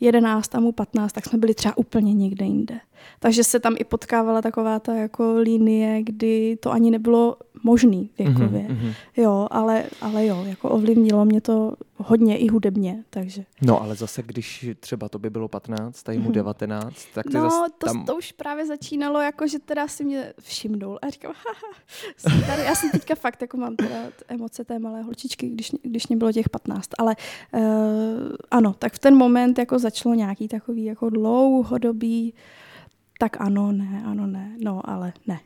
11 a mu 15, tak jsme byli třeba úplně někde jinde. Takže se tam i potkávala taková ta jako linie, kdy to ani nebylo možný věkově. Mm-hmm. Jo, ale, ale jo, jako ovlivnilo mě to hodně i hudebně, takže. No, ale zase, když třeba to by bylo 15, tady mu 19, mhm. tak ty no, zase to, tam... to už právě začínalo, jako že teda si mě všimnul a říkám, haha, tady, já jsem teďka fakt, jako mám teda emoce té malé holčičky, když, když mě bylo těch 15, ale uh, ano, tak v ten moment jako začalo nějaký takový jako dlouhodobý tak ano, ne, ano, ne, no, ale ne.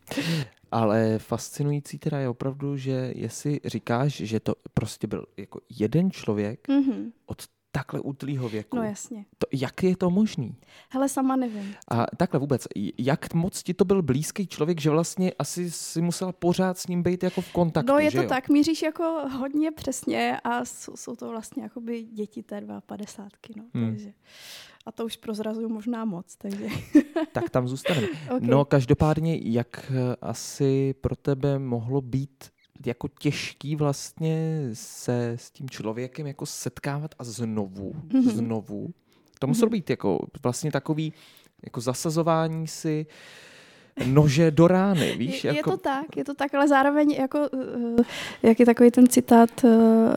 ale fascinující teda je opravdu, že jestli říkáš, že to prostě byl jako jeden člověk mm-hmm. od takhle útlýho věku. No jasně. To, jak je to možný? Hele, sama nevím. A takhle vůbec, jak moc ti to byl blízký člověk, že vlastně asi si musela pořád s ním být jako v kontaktu, No je to jo? tak, míříš jako hodně přesně a jsou, jsou to vlastně jakoby děti té 52, no, hmm. takže a to už prozrazuju možná moc, takže... tak tam zůstaneme. okay. No každopádně, jak asi pro tebe mohlo být jako těžký vlastně se s tím člověkem jako setkávat a znovu, mm-hmm. znovu. To muselo mm-hmm. být jako vlastně takový jako zasazování si uh, nože do rány, víš? Je, jako... je to tak, je to tak, ale zároveň jako, uh, jak je takový ten citát uh,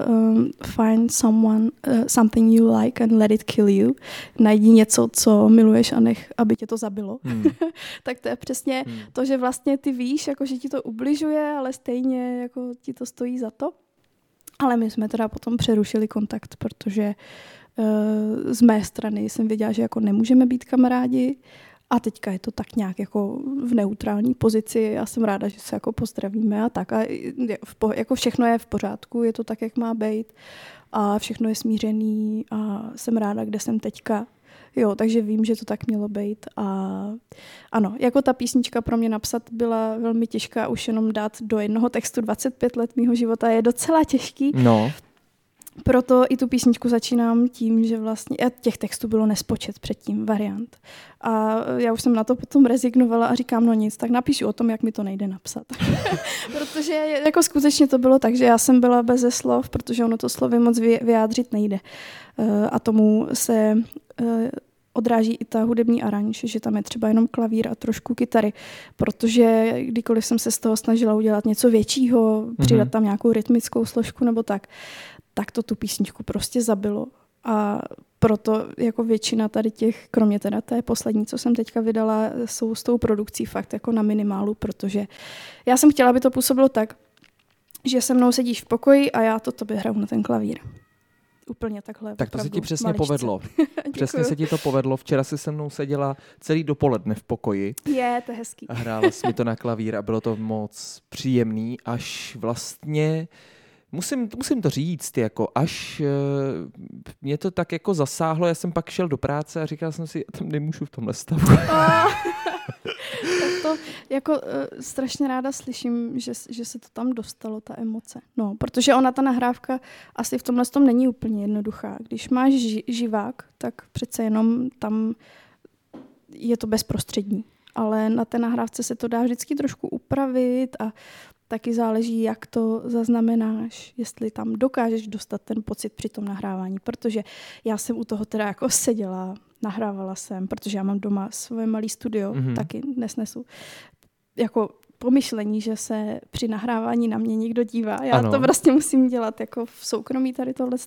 um, find someone, uh, something you like and let it kill you. Najdi něco, co miluješ a nech, aby tě to zabilo. Hmm. tak to je přesně hmm. to, že vlastně ty víš, jako, že ti to ubližuje, ale stejně jako ti to stojí za to. Ale my jsme teda potom přerušili kontakt, protože uh, z mé strany jsem věděla, že jako nemůžeme být kamarádi a teďka je to tak nějak jako v neutrální pozici. Já jsem ráda, že se jako pozdravíme a tak. A v, jako všechno je v pořádku, je to tak, jak má být. A všechno je smířený a jsem ráda, kde jsem teďka. Jo, takže vím, že to tak mělo být. A ano, jako ta písnička pro mě napsat byla velmi těžká, už jenom dát do jednoho textu 25 let mého života je docela těžký. No. Proto i tu písničku začínám tím, že vlastně těch textů bylo nespočet předtím, variant. A já už jsem na to potom rezignovala a říkám, no nic, tak napíšu o tom, jak mi to nejde napsat. protože jako skutečně to bylo tak, že já jsem byla beze slov, protože ono to slovy moc vyjádřit nejde. Eh, a tomu se eh, odráží i ta hudební aranž, že tam je třeba jenom klavír a trošku kytary, protože kdykoliv jsem se z toho snažila udělat něco většího, přidat mhm. tam nějakou rytmickou složku nebo tak, tak to tu písničku prostě zabilo. A proto jako většina tady těch, kromě teda té poslední, co jsem teďka vydala, jsou s tou produkcí fakt jako na minimálu, protože já jsem chtěla, aby to působilo tak, že se mnou sedíš v pokoji a já to tobě hraju na ten klavír. Úplně takhle. Tak to se ti přesně maličce. povedlo. přesně se ti to povedlo. Včera si se mnou seděla celý dopoledne v pokoji. Je, to je hezký. A hrála jsi mi to na klavír a bylo to moc příjemný, až vlastně Musím, musím to říct, jako až uh, mě to tak jako zasáhlo, já jsem pak šel do práce a říkal jsem si, já tam nemůžu v tomhle stavu. tak to jako uh, strašně ráda slyším, že, že se to tam dostalo, ta emoce. No, protože ona, ta nahrávka, asi v tomhle tom není úplně jednoduchá. Když máš ži, živák, tak přece jenom tam je to bezprostřední. Ale na té nahrávce se to dá vždycky trošku upravit a taky záleží, jak to zaznamenáš, jestli tam dokážeš dostat ten pocit při tom nahrávání, protože já jsem u toho teda jako seděla, nahrávala jsem, protože já mám doma svoje malé studio, mm-hmm. taky nesnesu. Jako pomyšlení, že se při nahrávání na mě někdo dívá. Já ano. to prostě musím dělat jako v soukromí tady tohle.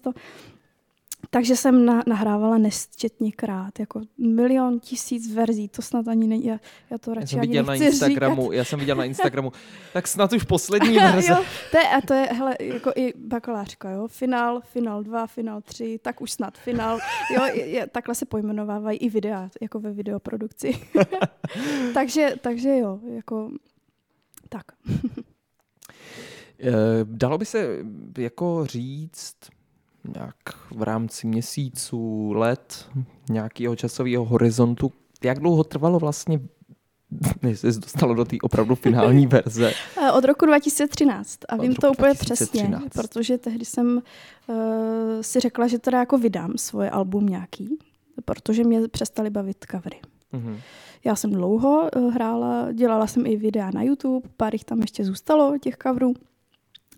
Takže jsem na, nahrávala nesčetněkrát, jako milion tisíc verzí, to snad ani není, já, já to radši já jsem viděl na Instagramu, říkat. Já jsem viděl na Instagramu, tak snad už poslední verze. jo, to je, a to je, hele, jako i bakalářka, jo, finál, finál 2, finál 3, tak už snad finál, jo, je, takhle se pojmenovávají i videa, jako ve videoprodukci. takže, takže jo, jako tak. Eh, dalo by se jako říct, nějak v rámci měsíců, let, nějakého časového horizontu. Jak dlouho trvalo vlastně než jsi dostalo do té opravdu finální verze? Eh, od roku 2013 a Od vím to úplně 2013. přesně, protože tehdy jsem uh, si řekla, že teda jako vydám svoje album nějaký, protože mě přestaly bavit covery. Mhm. Já jsem dlouho uh, hrála, dělala jsem i videa na YouTube, pár jich tam ještě zůstalo, těch coverů,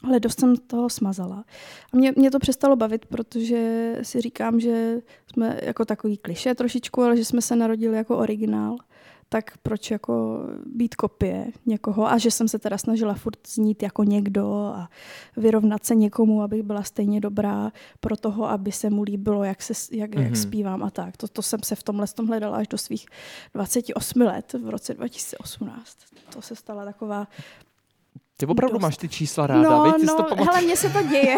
ale dost jsem toho smazala. A mě, mě to přestalo bavit, protože si říkám, že jsme jako takový kliše trošičku, ale že jsme se narodili jako originál tak proč jako být kopie někoho a že jsem se teda snažila furt znít jako někdo a vyrovnat se někomu, abych byla stejně dobrá pro toho, aby se mu líbilo, jak, se, jak, mm-hmm. jak Mhm. zpívám a tak. To, to jsem se v tomhle tom hledala až do svých 28 let v roce 2018. To se stala taková Ty opravdu Dost. máš ty čísla ráda, no? Ty si no, to pamatuješ. hele, mně se to děje.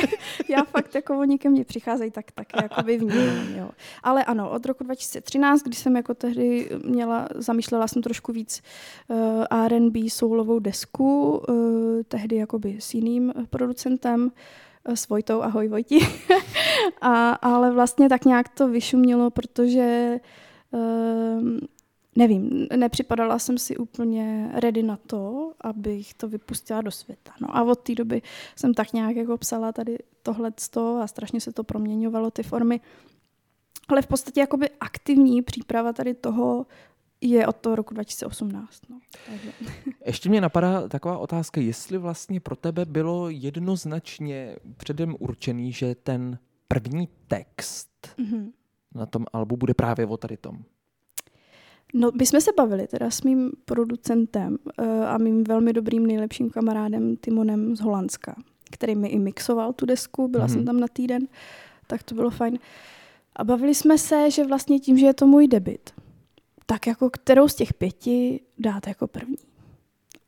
Já fakt, jako oni ke mně přicházejí, tak, tak jakoby vnímám, jo. Ale ano, od roku 2013, když jsem jako tehdy měla, zamýšlela jsem trošku víc uh, R&B soulovou desku, uh, tehdy jakoby s jiným eh, producentem, eh, s Vojtou, ahoj Vojti. A, ale vlastně tak nějak to vyšumělo, protože uh, nevím, nepřipadala jsem si úplně ready na to, abych to vypustila do světa. No a od té doby jsem tak nějak jako psala tady tohleto a strašně se to proměňovalo, ty formy. Ale v podstatě jakoby aktivní příprava tady toho je od toho roku 2018. No. Takže. Ještě mě napadá taková otázka, jestli vlastně pro tebe bylo jednoznačně předem určený, že ten první text Mhm. na tom albu bude právě o tady tom. No, my jsme se bavili teda s mým producentem uh, a mým velmi dobrým nejlepším kamarádem Timonem z Holandska, který mi i mixoval tu desku, byla Mhm. jsem tam na týden, tak to bylo fajn. A bavili jsme se, že vlastně tím, že je to můj debit, tak jako kterou z těch pěti dát jako první.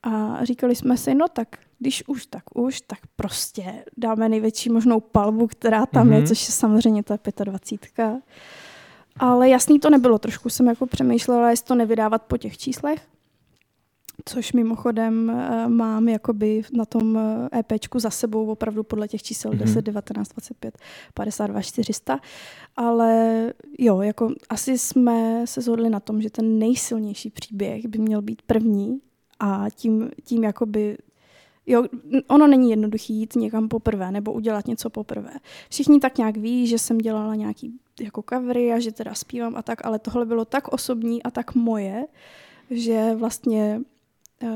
A říkali jsme si, no tak když už, tak už, tak prostě dáme největší možnou palbu, která tam mm-hmm. Mhm. je, což je samozřejmě ta 25. Ale jasný to nebylo, trošku jsem jako přemýšlela, jestli to nevydávat po těch číslech, což mimochodem eh, mám jakoby na tom eh, EPčku za sebou opravdu podle těch čísel Mhm. 10, 19, 25, 52, 400. Ale jo, jako asi jsme se shodli na tom, že ten nejsilnější příběh by měl být první a tím, tím jakoby Jo, ono není jednoduchý jít někam poprvé nebo udělat něco poprvé. Všichni tak nějak ví, že jsem dělala nějaký jako covery a že teda zpívám a tak, ale tohle bylo tak osobní a tak moje, že vlastně uh,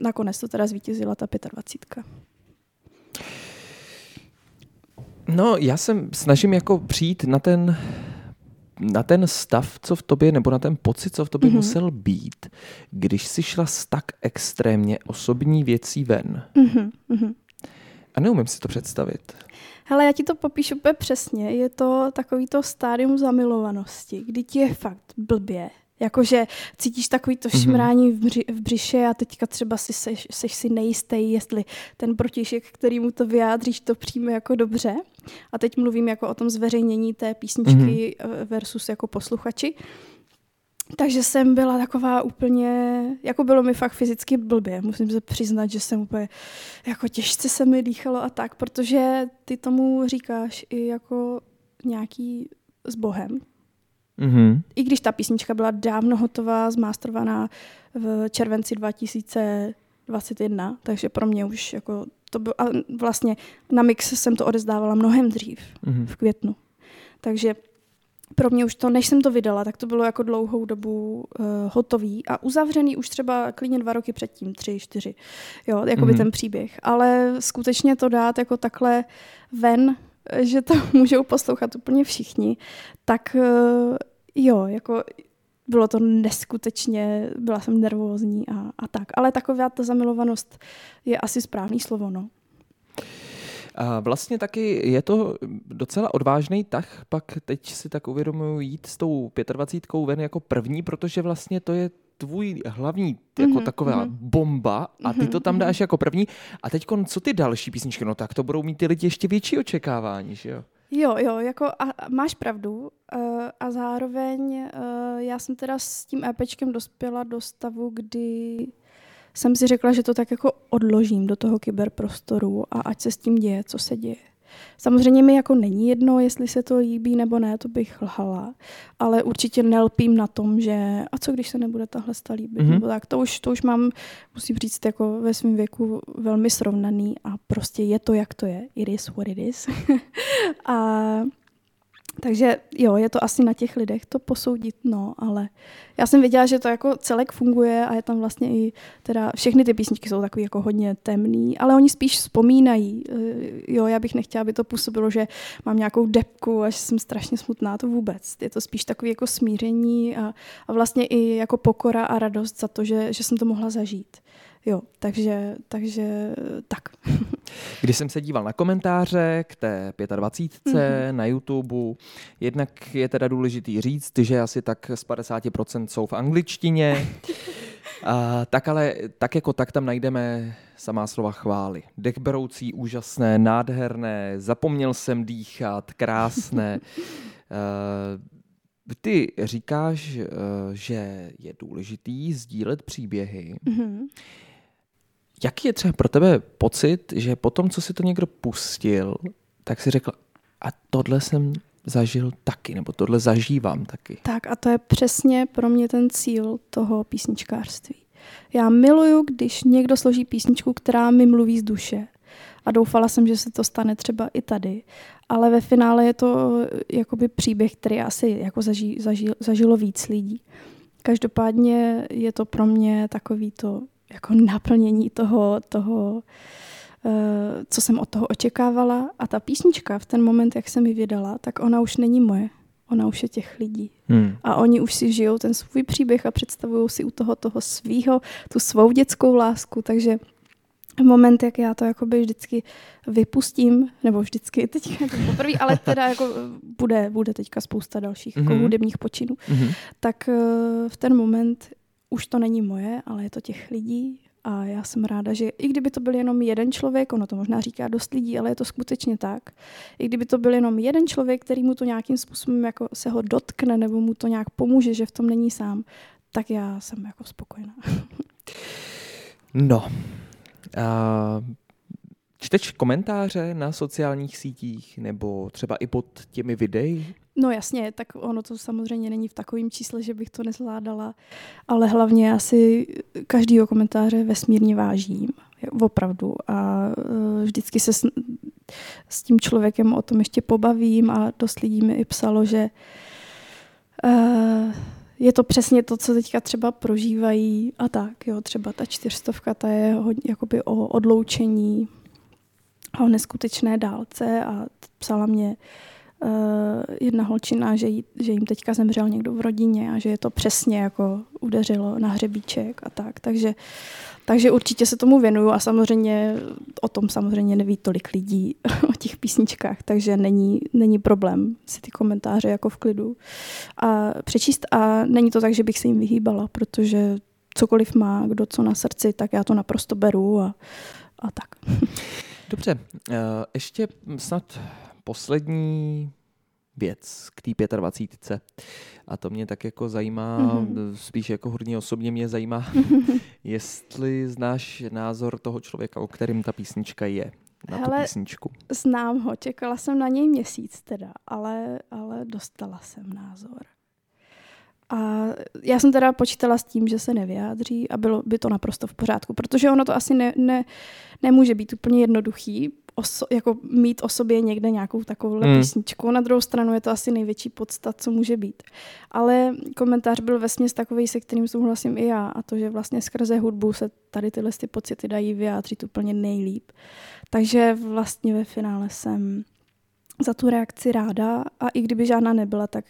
nakonec to teda zvítězila ta 25. No, já se snažím jako přijít na ten, na ten stav, co v tobě, nebo na ten pocit, co v tobě mm-hmm. Mhm. musel být, když jsi šla s tak extrémně osobní věcí ven. Mhm, mhm. A neumím si to představit. Hele, já ti to popíšu úplně přesně. Je to takový to stádium zamilovanosti, kdy ti je fakt blbě. Jakože cítíš takový to Mhm. šmrání v, bři, v břiše a teďka třeba si seš, seš si nejistý, jestli ten protišek, který mu to vyjádříš, to přijme jako dobře. A teď mluvím jako o tom zveřejnění té písničky mm versus jako posluchači. Takže jsem byla taková úplně, jako bylo mi fakt fyzicky blbě. Musím se přiznat, že jsem úplně, jako těžce se mi dýchalo a tak, protože ty tomu říkáš i jako nějaký s Bohem. Mm-hmm. I když ta písnička byla dávno hotová, zmástrovaná v červenci 2021, takže pro mě už jako to bylo, a vlastně na mix jsem to odezdávala mnohem dřív, Mm-hmm. v květnu. Takže pro mě už to, než jsem to vydala, tak to bylo jako dlouhou dobu uh, hotový a uzavřený už třeba klidně dva roky předtím, tři, čtyři, jo, jako by Mhm. ten příběh. Ale skutečně to dát jako takhle ven, že to můžou poslouchat úplně všichni, tak uh, jo, jako bylo to neskutečně, byla jsem nervózní a, a tak. Ale taková ta zamilovanost je asi správný slovo, no. A vlastně taky je to docela odvážný tah, pak teď si tak uvědomuji jít s tou 25 ven jako první, protože vlastně to je tvůj hlavní jako Mhm, taková mhm. bomba a ty to tam Mhm, dáš jako první. A teď co ty další písničky? No tak to budou mít ty lidi ještě větší očekávání, že jo? Jo, jo, jako a, máš pravdu uh, a zároveň uh, já jsem teda s tím EPčkem dospěla do stavu, kdy jsem si řekla, že to tak jako odložím do toho kyberprostoru a ať se s tím děje, co se děje. Samozřejmě mi jako není jedno, jestli se to líbí nebo ne, to bych lhala, ale určitě nelpím na tom, že a co když se nebude tahle sta líbit, mm-hmm. nebo tak, to už, to už mám, musím říct, jako ve svém věku velmi srovnaný a prostě je to, jak to je, it is what it is. a takže jo, je to asi na těch lidech to posoudit, no, ale já jsem věděla, že to jako celek funguje a je tam vlastně i teda všechny ty písničky jsou takový jako hodně temný, ale oni spíš vzpomínají. Eh, jo, já bych nechtěla, aby to působilo, že mám nějakou depku a že jsem strašně smutná, to vůbec. Je to spíš takový jako smíření a, a vlastně i jako pokora a radost za to, že, že jsem to mohla zažít. Jo, takže, takže tak. Když jsem se díval na komentáře k té 25. Mm-hmm. na YouTube, jednak je teda důležitý říct, že asi tak z 50% jsou v angličtině, a, tak ale tak jako tak tam najdeme samá slova chvály. Dechberoucí, úžasné, nádherné, zapomněl jsem dýchat, krásné. Ty říkáš, že je důležitý sdílet příběhy. Mm-hmm. Jaký je třeba pro tebe pocit, že po tom, co si to někdo pustil, tak si řekl, a tohle jsem zažil taky, nebo tohle zažívám taky. Tak a to je přesně pro mě ten cíl toho písničkářství. Já miluju, když někdo složí písničku, která mi mluví z duše. A doufala jsem, že se to stane třeba i tady. Ale ve finále je to jakoby příběh, který asi jako zaži, zaži, zažilo víc lidí. Každopádně je to pro mě takový to jako naplnění toho, toho uh, co jsem od toho očekávala. A ta písnička v ten moment, jak jsem ji vydala, tak ona už není moje. Ona už je těch lidí. Hmm. A oni už si žijou ten svůj příběh a představují si u toho toho svýho, tu svou dětskou lásku. Takže v moment, jak já to jakoby vždycky vypustím, nebo vždycky teďka jako poprvé, ale teda jako bude, bude teďka spousta dalších mm-hmm. jako hudebních počinů, mm-hmm. tak uh, v ten moment už to není moje, ale je to těch lidí a já jsem ráda, že i kdyby to byl jenom jeden člověk, ono to možná říká dost lidí, ale je to skutečně tak, i kdyby to byl jenom jeden člověk, který mu to nějakým způsobem jako se ho dotkne nebo mu to nějak pomůže, že v tom není sám, tak já jsem jako spokojená. No, uh, čteš komentáře na sociálních sítích nebo třeba i pod těmi videi? No jasně, tak ono to samozřejmě není v takovém čísle, že bych to nezvládala, ale hlavně asi každýho komentáře vesmírně vážím, opravdu. A e, vždycky se s, s tím člověkem o tom ještě pobavím a dost lidí mi i psalo, že uh, je to přesně to, co teďka třeba prožívají a tak, jo, třeba ta čtyřstovka, ta je hodně jakoby o odloučení a o neskutečné dálce a psala mě uh, jedna holčina, že, jí, že jim teďka zemřel někdo v rodině a že je to přesně jako udeřilo na hřebíček a tak. Takže, takže určitě se tomu věnuju a samozřejmě o tom samozřejmě neví tolik lidí o těch písničkách, takže není, není problém si ty komentáře jako v klidu a přečíst a není to tak, že bych se jim vyhýbala, protože cokoliv má kdo co na srdci, tak já to naprosto beru a, a tak. Dobře, eh, ještě snad poslední věc k té 25. A to mě tak jako zajímá, mm-hmm. spíš jako hodně osobně mě zajímá, jestli znáš názor toho člověka, o kterým ta písnička je. Na Hele, tu písničku. Znám ho, čekala jsem na něj měsíc teda, ale, ale dostala jsem názor. A já jsem teda počítala s tím, že se nevyjádří a bylo by to naprosto v pořádku, protože ono to asi ne, ne, nemůže být úplně jednoduchý, oso, jako mít o sobě někde nějakou takovou hmm. písničku. Na druhou stranu je to asi největší podstat, co může být. Ale komentář byl vesměs takový, se kterým souhlasím i já a to, že vlastně skrze hudbu se tady tyhle ty pocity dají vyjádřit úplně nejlíp. Takže vlastně ve finále jsem za tu reakci ráda a i kdyby žádná nebyla, tak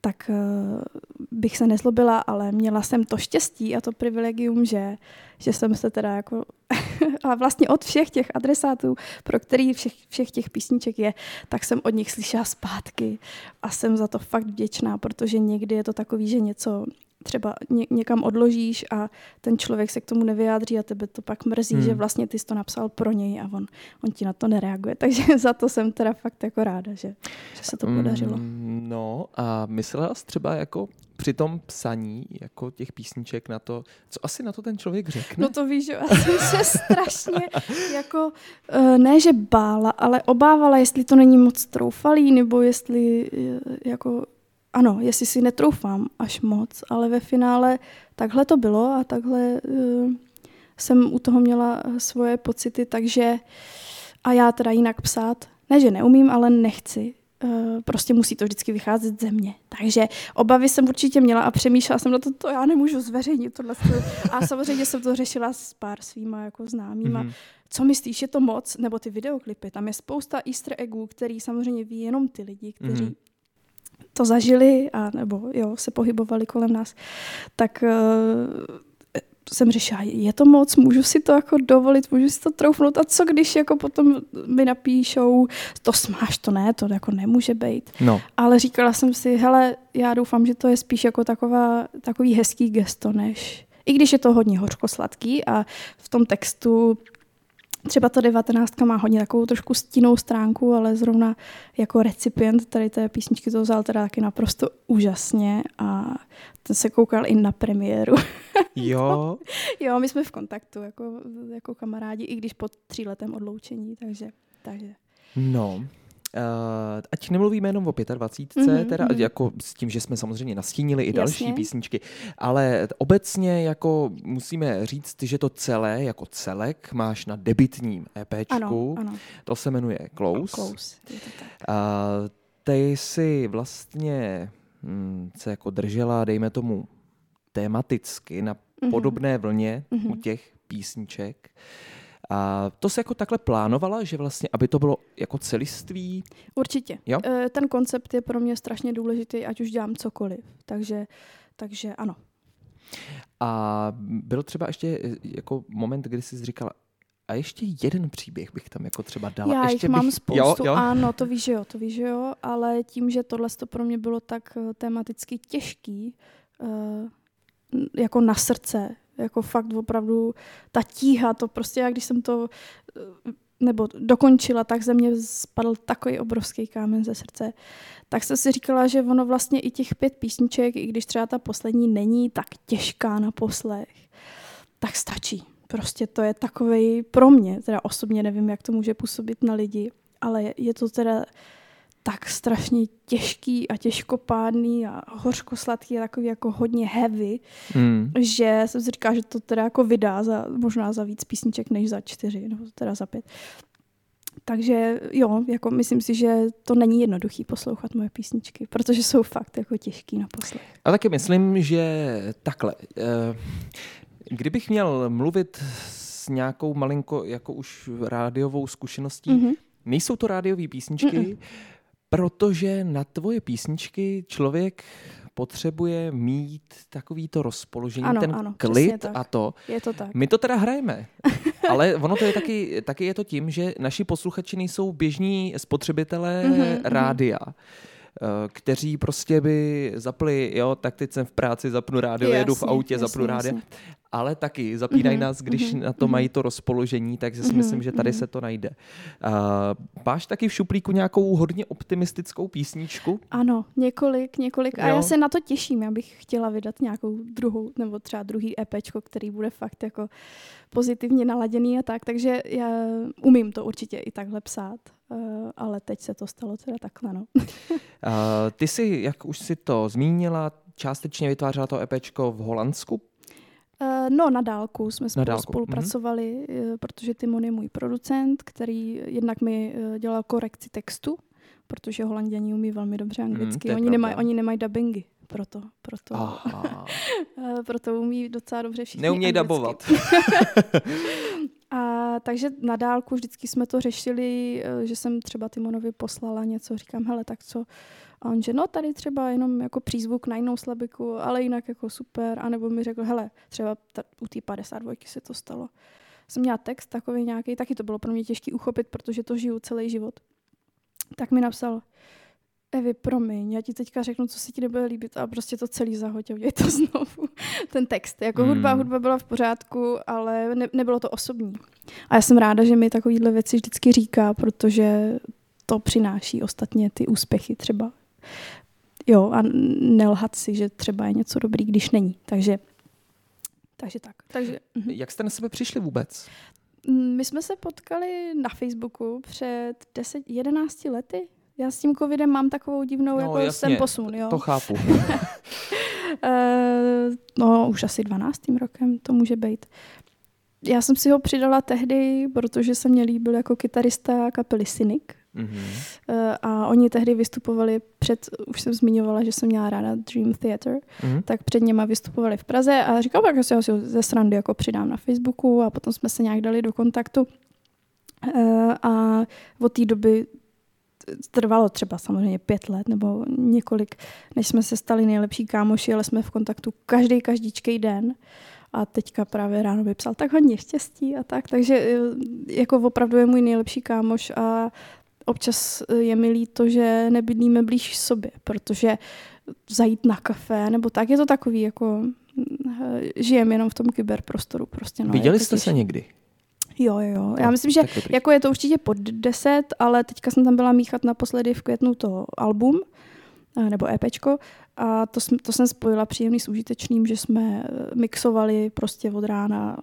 tak uh, bych se nezlobila, ale měla jsem to štěstí a to privilegium, že, že jsem se teda jako a vlastně od všech těch adresátů, pro který všech, všech těch písniček je, tak jsem od nich slyšela zpátky. A jsem za to fakt vděčná, protože někdy je to takový, že něco třeba ně, někam odložíš a ten člověk se k tomu nevyjádří a tebe to pak mrzí, hmm. že vlastně ty jsi to napsal pro něj a on, on ti na to nereaguje. Takže za to jsem teda fakt jako ráda, že, že se to podařilo. Mm, no a myslela jsi třeba jako při tom psaní jako těch písniček na to, co asi na to ten člověk řekne? No to víš, že já jsem se strašně jako, eh, ne že bála, ale obávala, jestli to není moc troufalý, nebo jestli eh, jako, ano, jestli si netroufám až moc, ale ve finále takhle to bylo a takhle uh, jsem u toho měla svoje pocity, takže a já teda jinak psát, ne, že neumím, ale nechci. Uh, prostě musí to vždycky vycházet ze mě. Takže obavy jsem určitě měla a přemýšlela jsem na to, to já nemůžu zveřejnit tohle. A samozřejmě jsem to řešila s pár svýma jako známýma. Mm-hmm. Co myslíš, je to moc? Nebo ty videoklipy, tam je spousta easter eggů, který samozřejmě ví jenom ty lidi, kteří mm-hmm to zažili a nebo jo, se pohybovali kolem nás, tak uh, jsem řešila, je to moc, můžu si to jako dovolit, můžu si to troufnout a co když jako potom mi napíšou, to smáš, to ne, to jako nemůže být. No. Ale říkala jsem si, hele, já doufám, že to je spíš jako taková, takový hezký gesto, než i když je to hodně hořko-sladký a v tom textu Třeba ta devatenáctka má hodně takovou trošku stinnou stránku, ale zrovna jako recipient tady té písničky to vzal teda taky naprosto úžasně a ten se koukal i na premiéru. Jo? jo, my jsme v kontaktu jako, jako kamarádi, i když po tříletém odloučení, takže, takže. No, Uh, ať nemluvíme jenom o 25, mm-hmm, teda mm-hmm. jako s tím, že jsme samozřejmě nastínili i další Jasně. písničky, ale obecně jako musíme říct, že to celé jako celek máš na debitním EPčku. Ano, ano. To se jmenuje Close. Close, je to tak. Uh, ty si vlastně hm, se jako držela, dejme tomu, tematicky na mm-hmm. podobné vlně mm-hmm. u mhm. těch písniček. Uh, a to se jako takhle plánovala, že vlastně, aby to bylo jako celiství? Určitě. Jo? E, ten koncept je pro mě strašně důležitý, ať už dělám cokoliv. Takže, takže ano. A byl třeba ještě e, jako moment, kdy jsi říkala, a ještě jeden příběh bych tam jako třeba dala. Já ještě jich bych... mám spoustu, jo, jo? ano, to víš, že jo, to víš, že jo, ale tím, že tohle to pro mě bylo tak e, tematicky těžký, uh, jako na srdce, jako fakt opravdu ta tíha, to prostě, jak když jsem to nebo dokončila, tak ze mě spadl takový obrovský kámen ze srdce. Tak jsem si říkala, že ono vlastně i těch pět písniček, i když třeba ta poslední není tak těžká na poslech, tak stačí. Prostě to je takový pro mě, teda osobně nevím, jak to může působit na lidi, ale je to teda tak strašně těžký a těžkopádný a hořkosladký a takový jako hodně heavy, mm. že jsem si říkala, že to teda jako vydá za, možná za víc písniček než za čtyři, nebo teda za pět. Takže jo, jako myslím si, že to není jednoduchý poslouchat moje písničky, protože jsou fakt jako těžký na poslech. A taky myslím, že takhle. Eh, kdybych měl mluvit s nějakou malinko jako už rádiovou zkušeností, mm-hmm. nejsou to rádiové písničky, Mm-mm Protože na tvoje písničky člověk potřebuje mít takový to rozpoložení, ano, ten ano, klid a to. Je to tak. My to teda hrajeme, ale ono to je taky, taky je to tím, že naši posluchači nejsou běžní spotřebitelé mm-hmm, rádia. Mm-hmm kteří prostě by zapli, jo, tak teď jsem v práci, zapnu rádio, jasně, jedu v autě, jasně, zapnu rádio. Ale taky zapínají mm-hmm, nás, když mm-hmm, na to mají to rozpoložení, takže si mm-hmm, myslím, že tady mm-hmm. se to najde. Uh, máš taky v šuplíku nějakou hodně optimistickou písničku? Ano, několik, několik. A jo. já se na to těším. Já bych chtěla vydat nějakou druhou, nebo třeba druhý EPčko, který bude fakt jako pozitivně naladěný a tak. Takže já umím to určitě i takhle psát. Uh, ale teď se to stalo teda takhle, no. uh, ty jsi, jak už si to zmínila, částečně vytvářela to EPčko v Holandsku. Uh, no, na dálku jsme spolu dálku. spolupracovali, mm-hmm. protože Timon je můj producent, který jednak mi dělal korekci textu, protože holanděni umí velmi dobře mhm, anglicky. Mm, oni, nemají, oni nemají dubbingy, proto, proto, proto umí docela dobře všichni Neumějí dabovat. A takže na dálku vždycky jsme to řešili, eh, že jsem třeba Timonovi poslala něco, říkám, hele, tak co? A on, že no tady třeba jenom jako přízvuk na jinou slabiku, ale jinak jako super. A nebo mi řekl, hele, třeba ta, u té 52 se to stalo. Jsem měla text takový nějaký, taky to bylo pro mě těžký uchopit, protože to žiju celý život. Tak mi napsal, Evi, promiň, já ti teďka řeknu, co se ti nebude líbit a prostě to celý zahoď a udělej to znovu. Ten text, jako hmm. hudba, hudba byla v pořádku, ale ne, nebylo to osobní. A já jsem ráda, že mi takovýhle věci vždycky říká, protože to přináší ostatně ty úspěchy třeba. Jo, a nelhat si, že třeba je něco dobrý, když není. Takže, takže tak. Takže, mhm. Jak jste na sebe přišli vůbec? My jsme se potkali na Facebooku před 10, 11 lety. Já s tím covidem mám takovou divnou No, jako jasně, jsem posun, jo. To chápu. Eh, no, už asi 12. rokem to může být. Já jsem si ho přidala tehdy, protože se mě líbil jako kytarista kapely Cynic. Mhm. Eh, a oni tehdy vystupovali před, už jsem zmiňovala, že jsem měla ráda Dream Theater, Mhm. tak před něma vystupovali v Praze a tak já si ho ze srandy jako přidám na Facebooku a potom jsme se nějak dali do kontaktu. Eh, A od té doby trvalo třeba samozřejmě pět let nebo několik, než jsme se stali nejlepší kámoši, ale jsme v kontaktu každý, každičký den. A teďka právě ráno vypsal tak hodně štěstí a tak. Takže eh, jako opravdu je můj nejlepší kámoš a občas eh, je mi líto, že nebydlíme blíž sobě, protože zajít na kafe nebo tak je to takový jako eh, žijem jenom v tom kyberprostoru prostě. No, Viděli je to jste se těžší. někdy? Jo, jo, jo. Já No, myslím, že jako je to určitě pod 10, ale teďka jsem tam byla míchat naposledy v květnu to album, eh, nebo EPčko, a to, jsem, to jsem spojila příjemný s užitečným, že jsme mixovali prostě od rána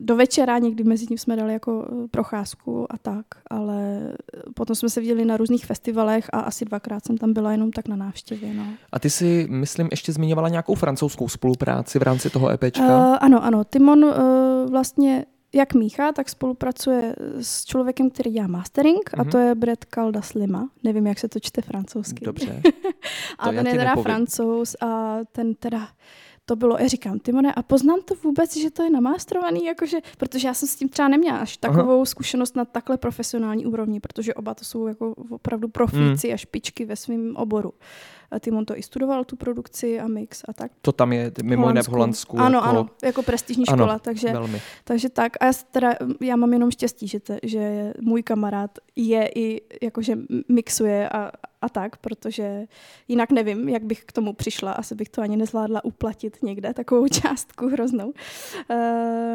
do večera, někdy mezi tím jsme dali jako eh, procházku a tak, ale eh, potom jsme se viděli na různých festivalech a asi dvakrát jsem tam byla jenom tak na návštěvě. No. A ty si, myslím, ještě zmiňovala nějakou francouzskou spolupráci v rámci toho EPčka? Uh, ano, ano. Timon uh, vlastně jak míchá, tak spolupracuje s člověkem, který dělá mastering Mhm. a to je Brett Caldas Lima. Nevím, jak se to čte francouzsky. Dobře. a ten je teda nepovím. francouz a ten teda to bylo, já říkám, Timone, a poznám to vůbec, že to je namástrovaný, jakože, protože já jsem s tím třeba neměla až Aha. takovou zkušenost na takhle profesionální úrovni, protože oba to jsou jako opravdu profíci a špičky ve svém oboru. A Timon to i studoval, tu produkci a mix a tak. To tam je mimo jiné v Holandsku. Ano, jako ano, jako prestižní Ano, škola, takže, Velmi. takže tak. A já, teda, já mám jenom štěstí, že, te, že můj kamarád je i, jakože mixuje a, a tak, protože jinak nevím, jak bych k tomu přišla. Asi bych to ani nezvládla uplatit někde, takovou částku hroznou. Uh,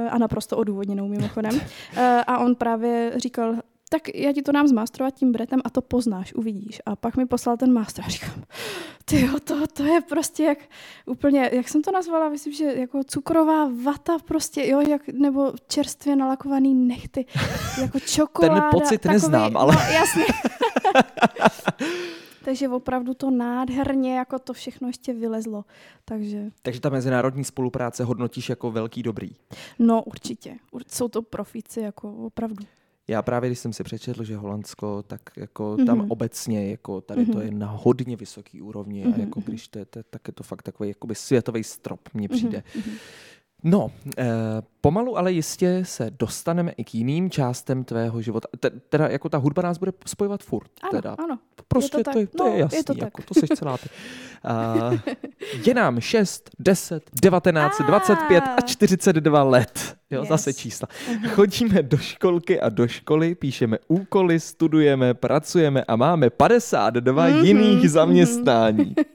a naprosto odůvodněnou mimochodem. Uh, a on právě říkal, tak já ti to dám zmástrovat tím bretem a to poznáš, uvidíš. A pak mi poslal ten master a říkám, ty to, to je prostě jak úplně, jak jsem to nazvala, myslím, že jako cukrová vata prostě, jo, jak, nebo čerstvě nalakovaný nechty, jako čokoláda. pocit neznám, ale- No, jasně. Takže opravdu to nádherně, jako to všechno ještě vylezlo. Takže, Takže ta mezinárodní spolupráce hodnotíš jako velký dobrý. no určitě. Ur- Jsou to profíci, jako opravdu. Já právě, když jsem si přečetl, že Holandsko, tak jako tam Mhm. obecně, jako tady to Mhm. je na hodně vysoký úrovni a Mhm, jako když to je, to, tak je to fakt takový jakoby světový strop, mně přijde. Mhm, mhm. No, eh, pomalu ale jistě se dostaneme i k jiným částem tvého života. Te, teda jako ta hudba nás bude spojovat furt. Ano, teda. ano. Prostě je to to, je, tak. to No, je je jasný, to jako, tak. to seš celá ty. Uh, je nám 6, 10, 19, Ah. 25 a 42 let. Jo, Yes. zase čísla. Chodíme do školky a do školy, píšeme úkoly, studujeme, pracujeme a máme 52 Mhm, jiných mhm. zaměstnání.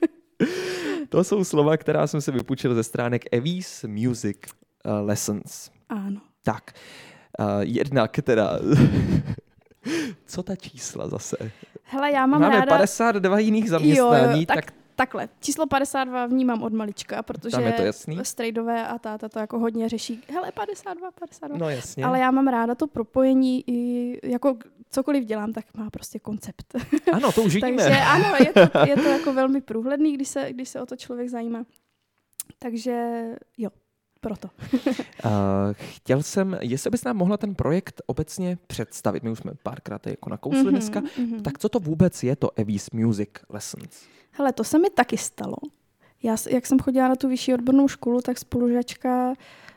To jsou slova, která jsem si vypůjčil ze stránek Evis Music uh, Lessons. Ano. Tak, uh, jednak teda... Co ta čísla zase? Hele, já mám Máme ráda... 52 jiných zaměstnání, tak, tak Takhle, číslo 52 vnímám od malička, protože Tam je to jasný. strejdové a táta to jako hodně řeší. Hele, 52, 52. no jasně. Ale já mám ráda to propojení i jako cokoliv dělám, tak má prostě koncept. Ano, to už vidíme. Takže ano, je to, je to jako velmi průhledný, když se, když se o to člověk zajímá. Takže jo, proto. Uh, chtěl jsem, jestli bys nám mohla ten projekt obecně představit, my už jsme párkrát jako nakousli Mhm, dneska, mhm. tak co to vůbec je to Evis Music Lessons? Hele, to se mi taky stalo. Já, jak jsem chodila na tu vyšší odbornou školu, tak spolužačka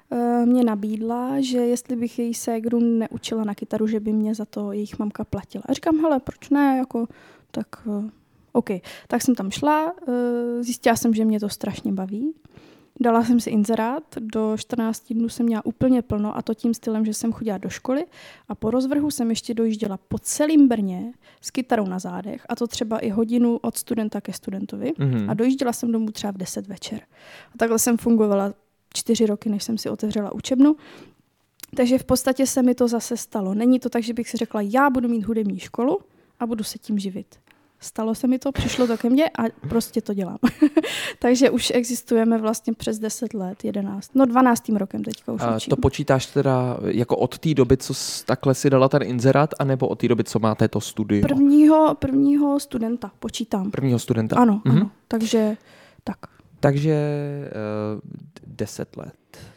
uh, mě nabídla, že jestli bych její ségru neučila na kytaru, že by mě za to jejich mamka platila. A říkám, hele, proč ne, jako, tak uh, OK. Tak jsem tam šla, uh, zjistila jsem, že mě to strašně baví. Dala jsem si inzerát, do 14 dnů jsem měla úplně plno a to tím stylem, že jsem chodila do školy a po rozvrhu jsem ještě dojížděla po celém Brně s kytarou na zádech a to třeba i hodinu od studenta ke studentovi Mhm. a dojížděla jsem domů třeba v 10 večer. A takhle jsem fungovala čtyři roky, než jsem si otevřela učebnu. Takže v podstatě se mi to zase stalo. Není to tak, že bych si řekla, já budu mít hudební školu a budu se tím živit. Stalo se mi to, přišlo to ke mně a prostě to dělám. Takže už existujeme vlastně přes 10 let, 11, no 12. rokem teďka už A učím. to počítáš teda jako od té doby, co takhle si dala ten inzerát, anebo od té doby, co máte to studium? Prvního, prvního studenta počítám. Prvního studenta? Ano, Mhm. ano. Takže tak. Takže uh, deset let,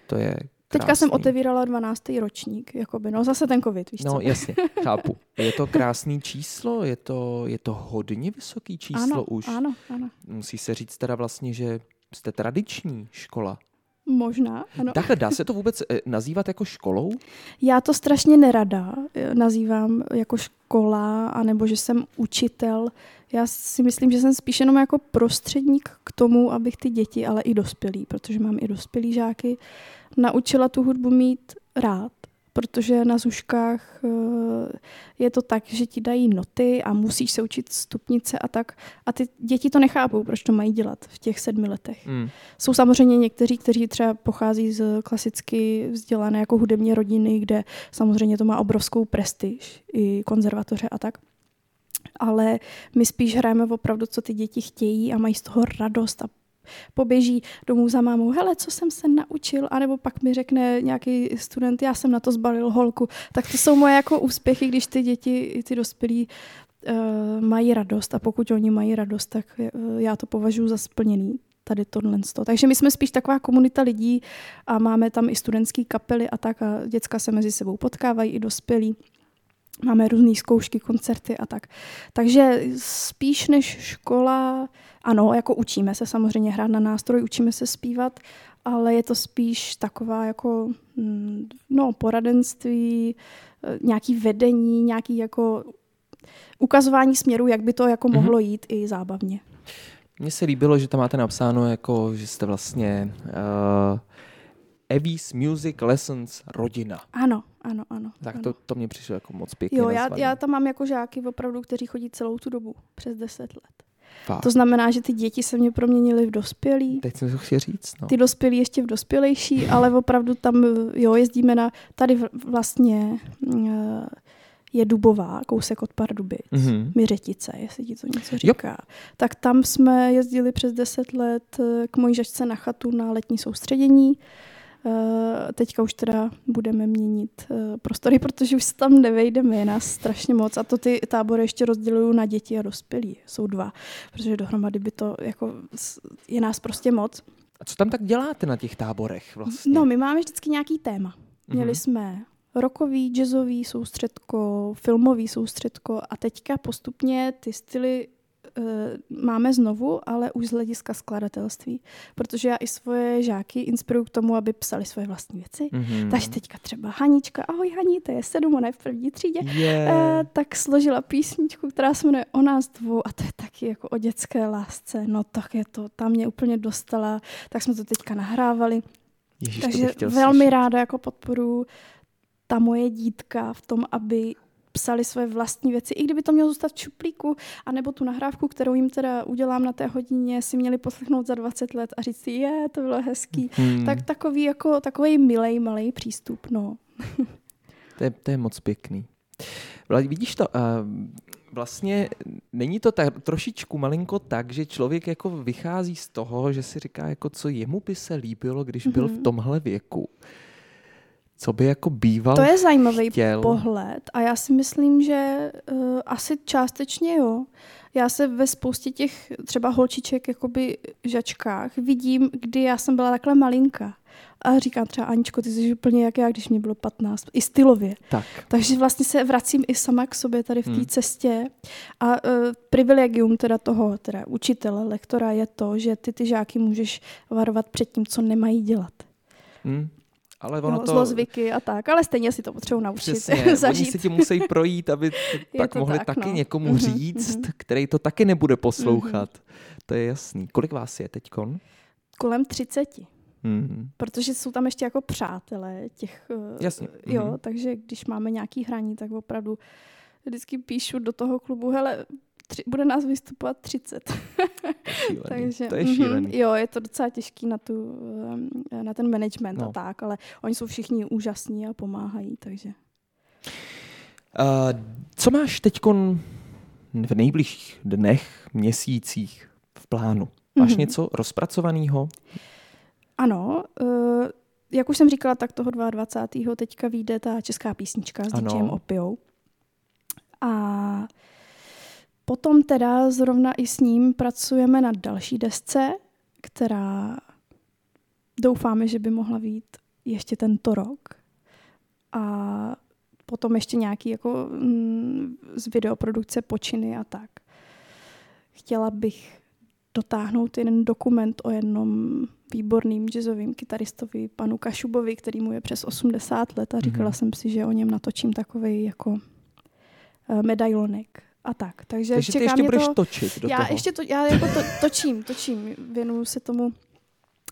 to je Teďka krásný. jsem otevírala 12. ročník, jakoby, no zase ten covid, víš No co? jasně, chápu. Je to krásný číslo, je to, je to hodně vysoký číslo ano, už. ano, ano. Musí se říct teda vlastně, že jste tradiční škola. Možná, ano. Takhle dá se to vůbec eh, nazývat jako školou? Já to strašně nerada eh, nazývám jako škola, anebo že jsem učitel. Já si myslím, že jsem spíš jenom jako prostředník k tomu, abych ty děti, ale i dospělí, protože mám i dospělí žáky, naučila tu hudbu mít rád. Protože na zuškách eh, je to tak, že ti dají noty a musíš se učit stupnice a tak. A ty děti to nechápou, proč to mají dělat v těch sedmi letech. Hmm. Jsou samozřejmě někteří, kteří třeba pochází z klasicky vzdělané jako hudební rodiny, kde samozřejmě to má obrovskou prestiž, i konzervatoře a tak. Ale my spíš hrajeme opravdu, co ty děti chtějí a mají z toho radost a poběží domů za mámou, hele, co jsem se naučil, anebo pak mi řekne nějaký student, já jsem na to zbalil holku. Tak to jsou moje jako úspěchy, když ty děti, ty dospělí uh, mají radost a pokud oni mají radost, tak uh, já to považuji za splněný tady tohle. Takže my jsme spíš taková komunita lidí a máme tam i studentské kapely a tak a děcka se mezi sebou potkávají i dospělí. Máme různé zkoušky, koncerty a tak. Takže spíš než škola, ano, jako učíme se samozřejmě hrát na nástroj, učíme se zpívat, ale je to spíš taková jako mm, no, poradenství, eh, nějaký vedení, nějaký jako ukazování směru, jak by to jako Mhm. mohlo jít i zábavně. Mně se líbilo, že tam máte napsáno, jako, že jste vlastně uh, Eví's Music Lessons rodina. Ano, ano, ano. Tak ano. to, to mě přišlo jako moc pěkně Jo, já, nazvaný. já tam mám jako žáky opravdu, kteří chodí celou tu dobu, přes 10 let. Fakt. To znamená, že ty děti se mě proměnily v dospělý, Teď jsem to chtěl říct. No. ty dospělí ještě v dospělejší, ale opravdu tam, jo, jezdíme na, tady vlastně eh, je Dubová, kousek od Pardubic, Mhm. Miřetice, jestli ti to něco říká. Tak tam jsme jezdili přes 10 let eh, k mojí žačce na chatu na letní soustředění. Eh, Teďka už teda budeme měnit eh, prostory, protože už se tam nevejdeme, je nás strašně moc. A to ty tábory ještě rozdělují na děti a dospělí. Jsou dva, protože dohromady by to jako je nás prostě moc. A co tam tak děláte na těch táborech vlastně? No, my máme vždycky nějaký téma. Měli Mhm. jsme rokový, jazzový soustředko, filmový soustředko a teďka postupně ty styly máme znovu, ale už z hlediska skladatelství. Protože já i svoje žáky inspiruju k tomu, aby psali svoje vlastní věci. Mhm. Takže teďka třeba Hanička, ahoj Haní, to je sedm, ona je v první třídě. Je. Eh, tak složila písničku, která se jmenuje O nás dvou a to je taky jako o dětské lásce. No tak je to, tam mě úplně dostala, tak jsme to teďka nahrávali. Ježiš, Takže velmi slyšet. ráda jako podporu ta moje dítka v tom, aby psali svoje vlastní věci, i kdyby to mělo zůstat v šuplíku, anebo tu nahrávku, kterou jim teda udělám na té hodině, si měli poslechnout za 20 let a říct si, je, to bylo hezký. Hmm. Tak takový jako, takový milej, malý přístup, no. To je, to je moc pěkný. Vidíš to, uh, vlastně není to tak, trošičku malinko tak, že člověk jako vychází z toho, že si říká, jako co jemu by se líbilo, když byl v Mhm. tomhle věku. Co by jako býval To je zajímavý chtěl. pohled a já si myslím, že uh, asi částečně jo. Já se ve spoustě těch třeba holčiček, jakoby žačkách vidím, kdy já jsem byla takhle malinka. A říkám třeba, Aničko, ty jsi úplně jak já, když mě bylo 15, i stylově. Tak. Takže vlastně se vracím i sama k sobě tady v té Hmm. cestě. A uh, privilegium teda toho, teda učitele, lektora je to, že ty ty žáky můžeš varovat před tím, co nemají dělat. Hm. Ale ono No, to... Zlozvyky a tak, ale stejně si to potřebuji naučit, Přesně, oni si tím musí projít, aby t- Je pak to mohli tak, taky no. někomu Mhm, říct, mhm. který to taky nebude poslouchat. To je jasný. Kolik vás je teďkon? Kolem 30, Hmm. protože jsou tam ještě jako přátelé těch, eh, Jasně, jo, mhm. takže když máme nějaký hraní, tak opravdu vždycky píšu do toho klubu, hele, tři, bude nás vystupovat 30. Šílený. Takže, to je šílený. Jo, je to docela těžký na, tu, na ten management No. a tak, ale oni jsou všichni úžasní a pomáhají, takže. Uh, co máš teďkon v nejbližších dnech, měsících v plánu? Máš mm-hmm. něco rozpracovaného? Ano, uh, jak už jsem říkala, tak toho 22. teďka vyjde ta česká písnička s DJem Opiou. A potom teda zrovna i s ním pracujeme na další desce, která doufáme, že by mohla být ještě tento rok. A potom ještě nějaký jako mm, z videoprodukce počiny a tak. Chtěla bych dotáhnout jeden dokument o jednom výborným jazzovým kytaristovi, panu Kašubovi, který mu je přes 80 let a říkala mm-hmm. jsem si, že o něm natočím takový jako uh, medailonek a tak. Takže, Takže ty ještě budeš to, točit do já toho. ještě to, já jako to, točím, točím, věnuju se tomu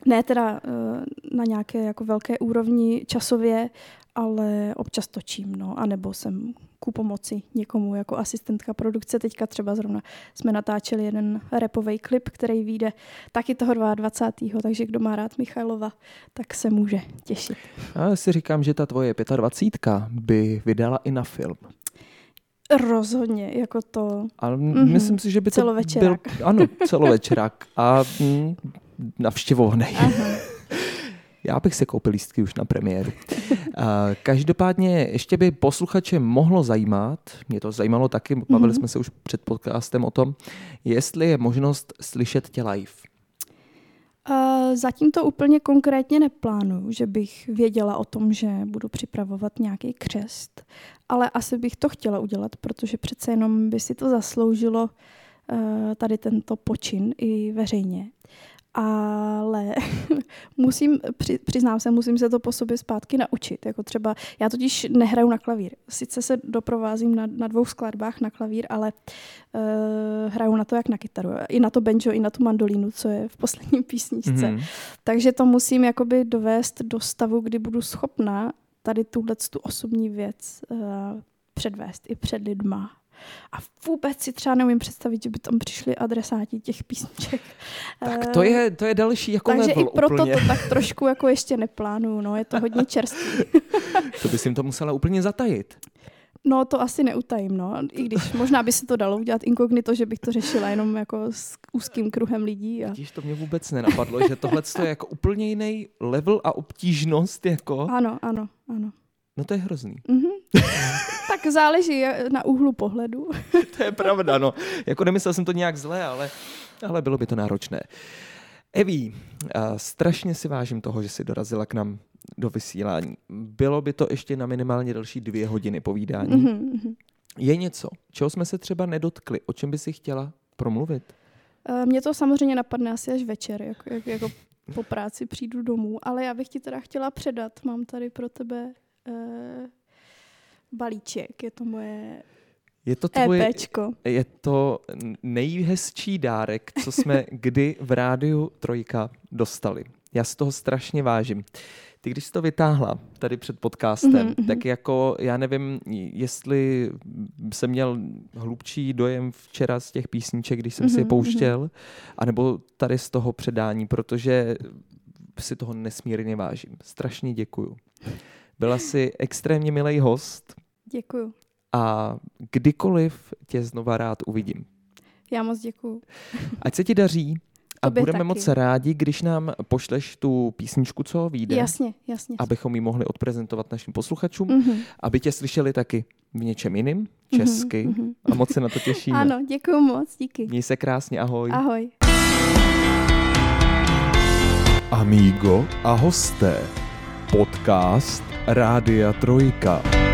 ne teda uh, na nějaké jako velké úrovni časově, ale občas točím, no, anebo jsem ku pomoci někomu jako asistentka produkce. Teďka třeba zrovna jsme natáčeli jeden repový klip, který vyjde taky toho 22. Takže kdo má rád Michailova, tak se může těšit. Já si říkám, že ta tvoje 25 by vydala i na film. Rozhodně, jako to. Ale mm-hmm. myslím si, že by to byl... Ano, celovečerák. A mm, navštěvovaný. Já bych se koupil lístky už na premiéru. Každopádně ještě by posluchače mohlo zajímat, mě to zajímalo taky, bavili mm-hmm. jsme se už před podcastem o tom, jestli je možnost slyšet tě live. Zatím to úplně konkrétně neplánuju, že bych věděla o tom, že budu připravovat nějaký křest, ale asi bych to chtěla udělat, protože přece jenom by si to zasloužilo uh, tady tento počin i veřejně ale musím, při, přiznám se, musím se to po sobě zpátky naučit. Jako třeba, já totiž nehraju na klavír. Sice se doprovázím na, na dvou skladbách na klavír, ale uh, hraju na to jak na kytaru. I na to banjo, i na tu mandolínu, co je v poslední písničce. Mm-hmm. Takže to musím jakoby dovést do stavu, kdy budu schopna tady tuhle tu osobní věc uh, předvést i před lidma a vůbec si třeba neumím představit, že by tam přišli adresáti těch písniček. Tak to je, to je další jako Takže level i proto úplně. to tak trošku jako ještě neplánuju, no, je to hodně čerstvý. to bys jim to musela úplně zatajit. No to asi neutajím, no. I když možná by se to dalo udělat inkognito, že bych to řešila jenom jako s úzkým kruhem lidí. A... Vidíš, to mě vůbec nenapadlo, že tohle je jako úplně jiný level a obtížnost. Jako... Ano, ano, ano. No to je hrozný. Mm-hmm. tak záleží na úhlu pohledu. to je pravda, no. Jako nemyslel jsem to nějak zle, ale, ale bylo by to náročné. Eví, strašně si vážím toho, že jsi dorazila k nám do vysílání. Bylo by to ještě na minimálně další dvě hodiny povídání. Mm-hmm. Je něco, čeho jsme se třeba nedotkli, o čem by si chtěla promluvit? E, mně to samozřejmě napadne asi až večer, jako, jako po práci přijdu domů, ale já bych ti teda chtěla předat, mám tady pro tebe uh, balíček. Je to moje je to tvoje, EPčko. Je to nejhezčí dárek, co jsme kdy v rádiu Trojka dostali. Já si toho strašně vážím. Ty, když jsi to vytáhla tady před podcastem, mm-hmm. tak jako já nevím, jestli jsem měl hlubší dojem včera z těch písniček, když jsem mm-hmm. si je mhm, pouštěl, mm-hmm. anebo tady z toho předání, protože si toho nesmírně vážím. Strašně děkuju. Byla jsi extrémně milý host. Děkuju. A kdykoliv tě znova rád uvidím. Já moc děkuju. Ať se ti daří. A budeme taky. moc rádi, když nám pošleš tu písničku, co vyjde. Jasně, jasně. Abychom ji mohli odprezentovat našim posluchačům, mm-hmm. aby tě slyšeli taky v něčem jiným, mhm, česky. Mm-hmm. A moc se na to těšíme. Ano, děkuji moc, díky. Měj se krásně, ahoj. Ahoj. Amigo a hosté. Podcast Rádia Trojka.